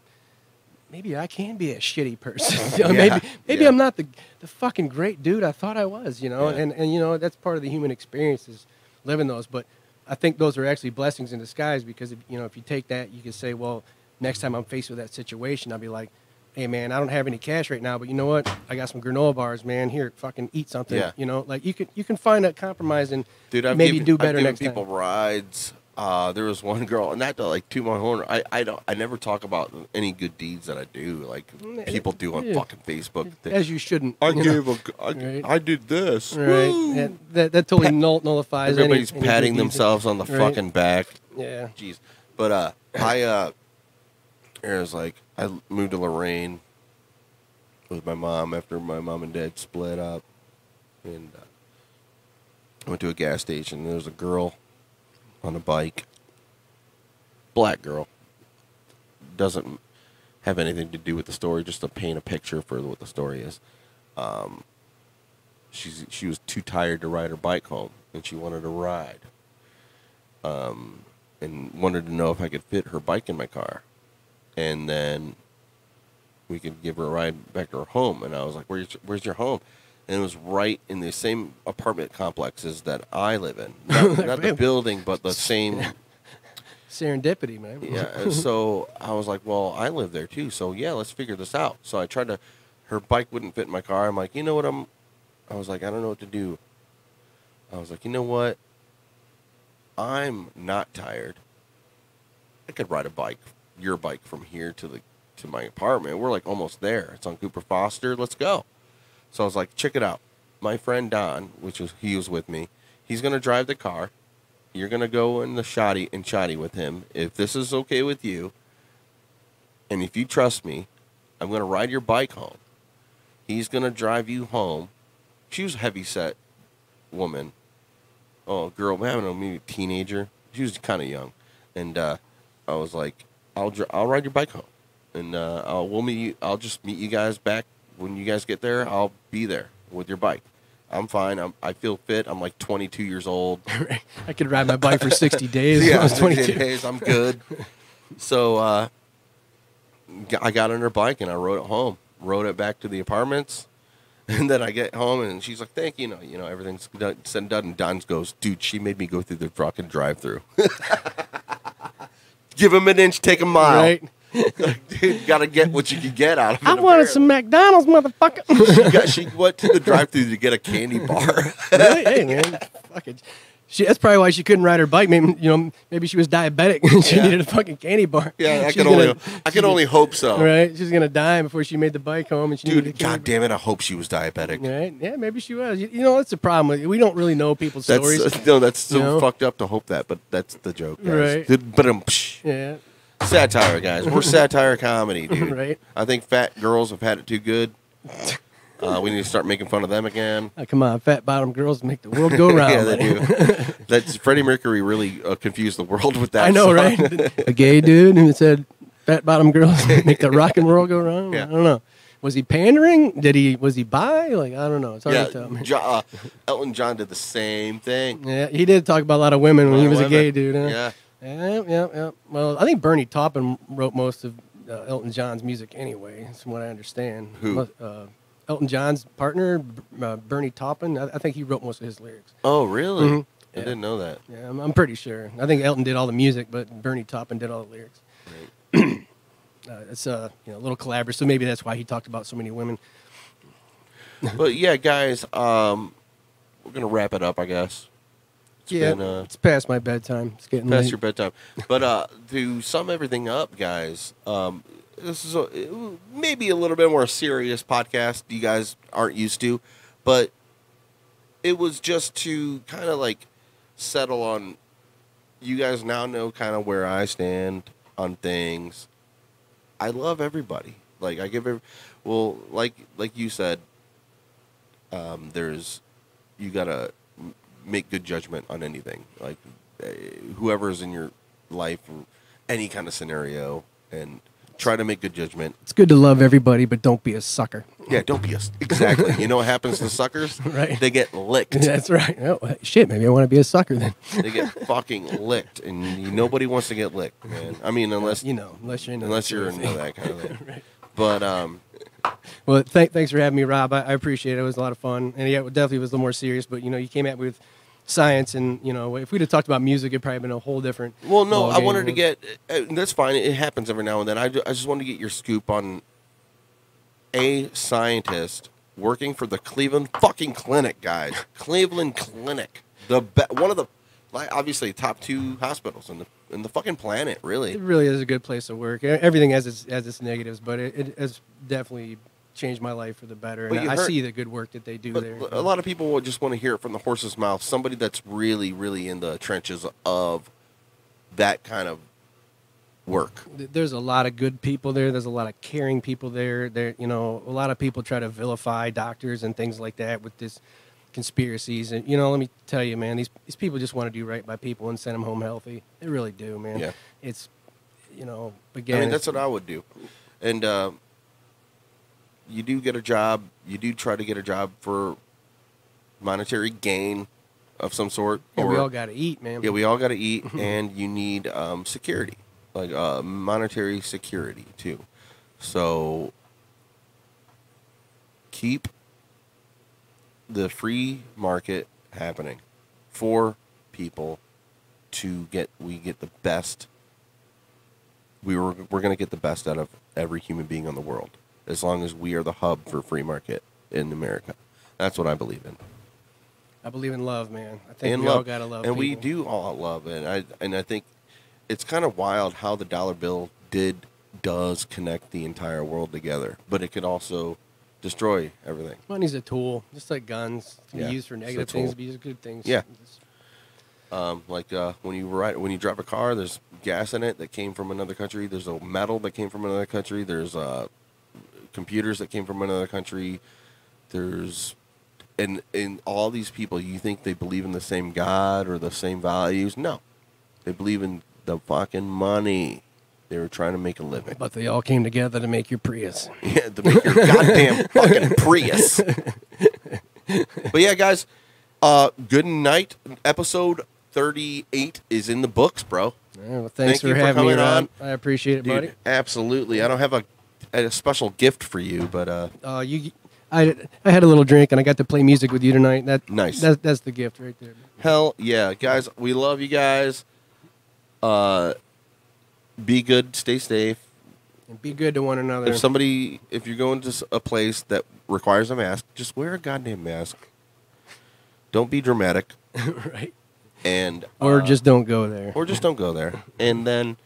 maybe I can be a shitty person. You know, Yeah, maybe maybe yeah. I'm not the the fucking great dude I thought I was. You know, Yeah. and and you know that's part of the human experience is living those. But I think those are actually blessings in disguise because if you know if you take that, you can say, well, next time I'm faced with that situation, I'll be like, hey man, I don't have any cash right now, but you know what? I got some granola bars, man. Here, fucking eat something. Yeah. You know, like you can you can find a compromise and dude, I've maybe given, do I've better given next people time. rides. Uh, there was one girl, and not to like toot my horn. I, I don't. I never talk about any good deeds that I do. Like Mm, people do on yeah. fucking Facebook. As you shouldn't. I you know. gave a. g- I, Right. I did this. Right. And that, that totally null, nullifies Everybody's any patting deeds. themselves on the Right. fucking back. Yeah. Jeez. But uh, I uh, it was like I moved to Lorain with my mom after my mom and dad split up, and uh, I went to a gas station. There was a girl on a bike, black girl. Doesn't have anything to do with the story, just to paint a picture for what the story is. Um, she's she was too tired to ride her bike home, and she wanted to ride um, and wanted to know if I could fit her bike in my car, and then we could give her a ride back to her home. And I was like, "Where's where's your home?" And it was right in the same apartment complexes that I live in, not, not the building, but the same. Serendipity, man. Yeah. and so I was like, "Well, I live there too, so yeah, let's figure this out." So I tried to. Her bike wouldn't fit in my car. I'm like, you know what? I'm. I was like, I don't know what to do. I was like, you know what? I'm not tired. I could ride a bike, your bike, from here to the to my apartment. We're like almost there. It's on Cooper Foster. Let's go. So I was like, check it out. My friend Don, which was he was with me, he's gonna drive the car. You're gonna go in the shoddy and shoddy with him. If this is okay with you, and if you trust me, I'm gonna ride your bike home. He's gonna drive you home. She was a heavy set woman. Oh, girl, I don't know, maybe a teenager. She was kind of young, and uh, I was like, "I'll I'll ride your bike home, and uh, I'll we'll meet you. I'll just meet you guys back when you guys get there. I'll be there with your bike. I'm fine. I'm, I feel fit. I'm like 22 years old. I could ride my bike for 60 days. yeah, I was 22 days. I'm good. so uh, I got on her bike and I rode it home. Rode it back to the apartments. And then I get home and she's like, "Thank you, you know, you know, everything's done, said and done." And Don goes, "Dude, she made me go through the fucking drive-through. Give him an inch, take a mile. Right? Dude, gotta get what you can get out of it. I wanted some McDonald's, motherfucker. she, got, she went to the drive-through to get a candy bar. really? Hey, man. Fucking. She, that's probably why she couldn't ride her bike. Maybe you know, maybe she was diabetic and she Yeah. needed a fucking candy bar. Yeah, I She's can only, I can only hope so. Right? She's gonna die before she made the bike home, and she Dude, god damn it! I hope she was diabetic. Right? Yeah, maybe she was. You, you know, that's the problem. We don't really know people's That's stories. no, that's so you know? fucked up to hope that, but that's the joke, guys. Right. But um, Yeah. satire, guys. We're satire comedy, dude. Right. I think fat girls have had it too good. Uh, we need to start making fun of them again. Oh, come on, fat bottom girls make the world go round. yeah, they do. That's Freddie Mercury really uh, confused the world with that. I know, song. right? a gay dude who said fat bottom girls make the rock and roll go round. Yeah. I don't know. Was he pandering? Did he? Was he bi? Like I don't know. It's hard yeah, to tell. man. Jo- uh, Elton John did the same thing. Yeah, he did talk about a lot of women when he was a gay dude. Huh? Yeah. Yeah, yeah, yeah. Well, I think Bernie Taupin wrote most of uh, Elton John's music anyway, from what I understand. Who? Uh, Elton John's partner, uh, Bernie Taupin. I, I think he wrote most of his lyrics. Oh, really? Mhm. I Yeah. didn't know that. Yeah, I'm, I'm pretty sure. I think Elton did all the music, but Bernie Taupin did all the lyrics. uh, it's a you know, little collaborative, so maybe that's why he talked about so many women. but yeah, guys, um, we're gonna wrap it up, I guess. It's yeah, been, uh, it's past my bedtime. It's getting past late. your bedtime. But uh, to sum everything up, guys, um, this is a, maybe a little bit more serious podcast you guys aren't used to, but it was just to kind of like settle on. You guys now know kind of where I stand on things. I love everybody. Like I give every, well, like like you said, um, there's you gotta make good judgment on anything. Like uh, whoever's in your life, any kind of scenario, and try to make good judgment. It's good to love everybody, but don't be a sucker. Yeah, don't be a exactly. you know what happens to suckers? Right. They get licked. That's right. Oh, shit, maybe I want to be a sucker then. they get fucking licked, and nobody wants to get licked, man. I mean, unless you know, unless you're into unless that you're into that kind of thing. But um, Well, th- thanks for having me, Rob. I, I appreciate it. It was a lot of fun, and yeah, it definitely was a little more serious. But you know, you came at me with science, and you know, if we'd have talked about music, it'd probably been a whole different. Well, no, I wanted to get. Uh, that's fine. It happens every now and then. I, I just wanted to get your scoop on a scientist working for the Cleveland fucking clinic, guys. Cleveland Clinic, the be- one of the, like, obviously top two hospitals in the in the fucking planet, really. It really is a good place to work. Everything has its has its negatives, but it, it has definitely changed my life for the better. And I heard- see the good work that they do there. a lot of people would just want to hear it from the horse's mouth. Somebody that's really, really in the trenches of that kind of work. There's a lot of good people there. There's a lot of caring people there. There, you know, a lot of people try to vilify doctors and things like that with this conspiracies. And you know, let me tell you, man, these these people just want to do right by people and send them home healthy. They really do, man. Yeah. It's, you know, again, I mean, that's what I would do. And uh, you do get a job. You do try to get a job for monetary gain of some sort. yeah, we all got to eat, man. Yeah, we all got to eat, and you need um, security, like uh, monetary security too. So keep the free market happening for people to get. We get the best. We were we're gonna get the best out of every human being on the world, as long as we are the hub for free market in America. That's what I believe in I believe in love, man. I think and we love. all got to love. and we do all love, and I and I think it's kind of wild how the dollar bill did does connect the entire world together, but it could also destroy everything. Money's a tool, just like guns. It can Yeah, be used for negative things, be used for good things. Yeah. Um, like uh, when you ride, when you drive a car, there's gas in it that came from another country. There's a metal that came from another country. There's uh, computers that came from another country. There's and and all these people, you think they believe in the same God or the same values? No, they believe in the fucking money. They were trying to make a living. But they all came together to make your Prius. Yeah, to make your goddamn fucking Prius. but yeah, guys, uh, good night. Episode 38 is in the books, bro. Yeah, well, thanks Thank for having me, Rob. on. I appreciate it, Dude, buddy. absolutely. I don't have a, a special gift for you, but uh, Uh, you, I, I had a little drink and I got to play music with you tonight. That Nice. That, that's the gift right there. hell yeah, guys, we love you guys. Uh, be good, stay safe. And be good to one another. If somebody, if you're going to s- a place that requires a mask, just wear a goddamn mask. Don't be dramatic. right. And Or uh, just don't go there. or just don't go there. And then,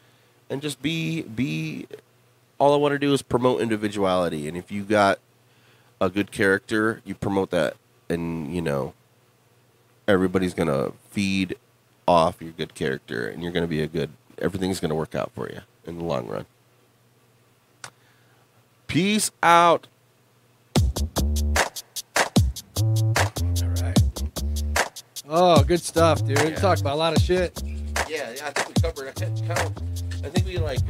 and just be be. All I want to do is promote individuality, and if you got a good character, you promote that, and you know, everybody's gonna feed off your good character, and you're gonna be a good. Everything's gonna work out for you in the long run. Peace out. All right. Oh, good stuff, dude. We talked about a lot of shit. Yeah, yeah, I think we covered. I think we like.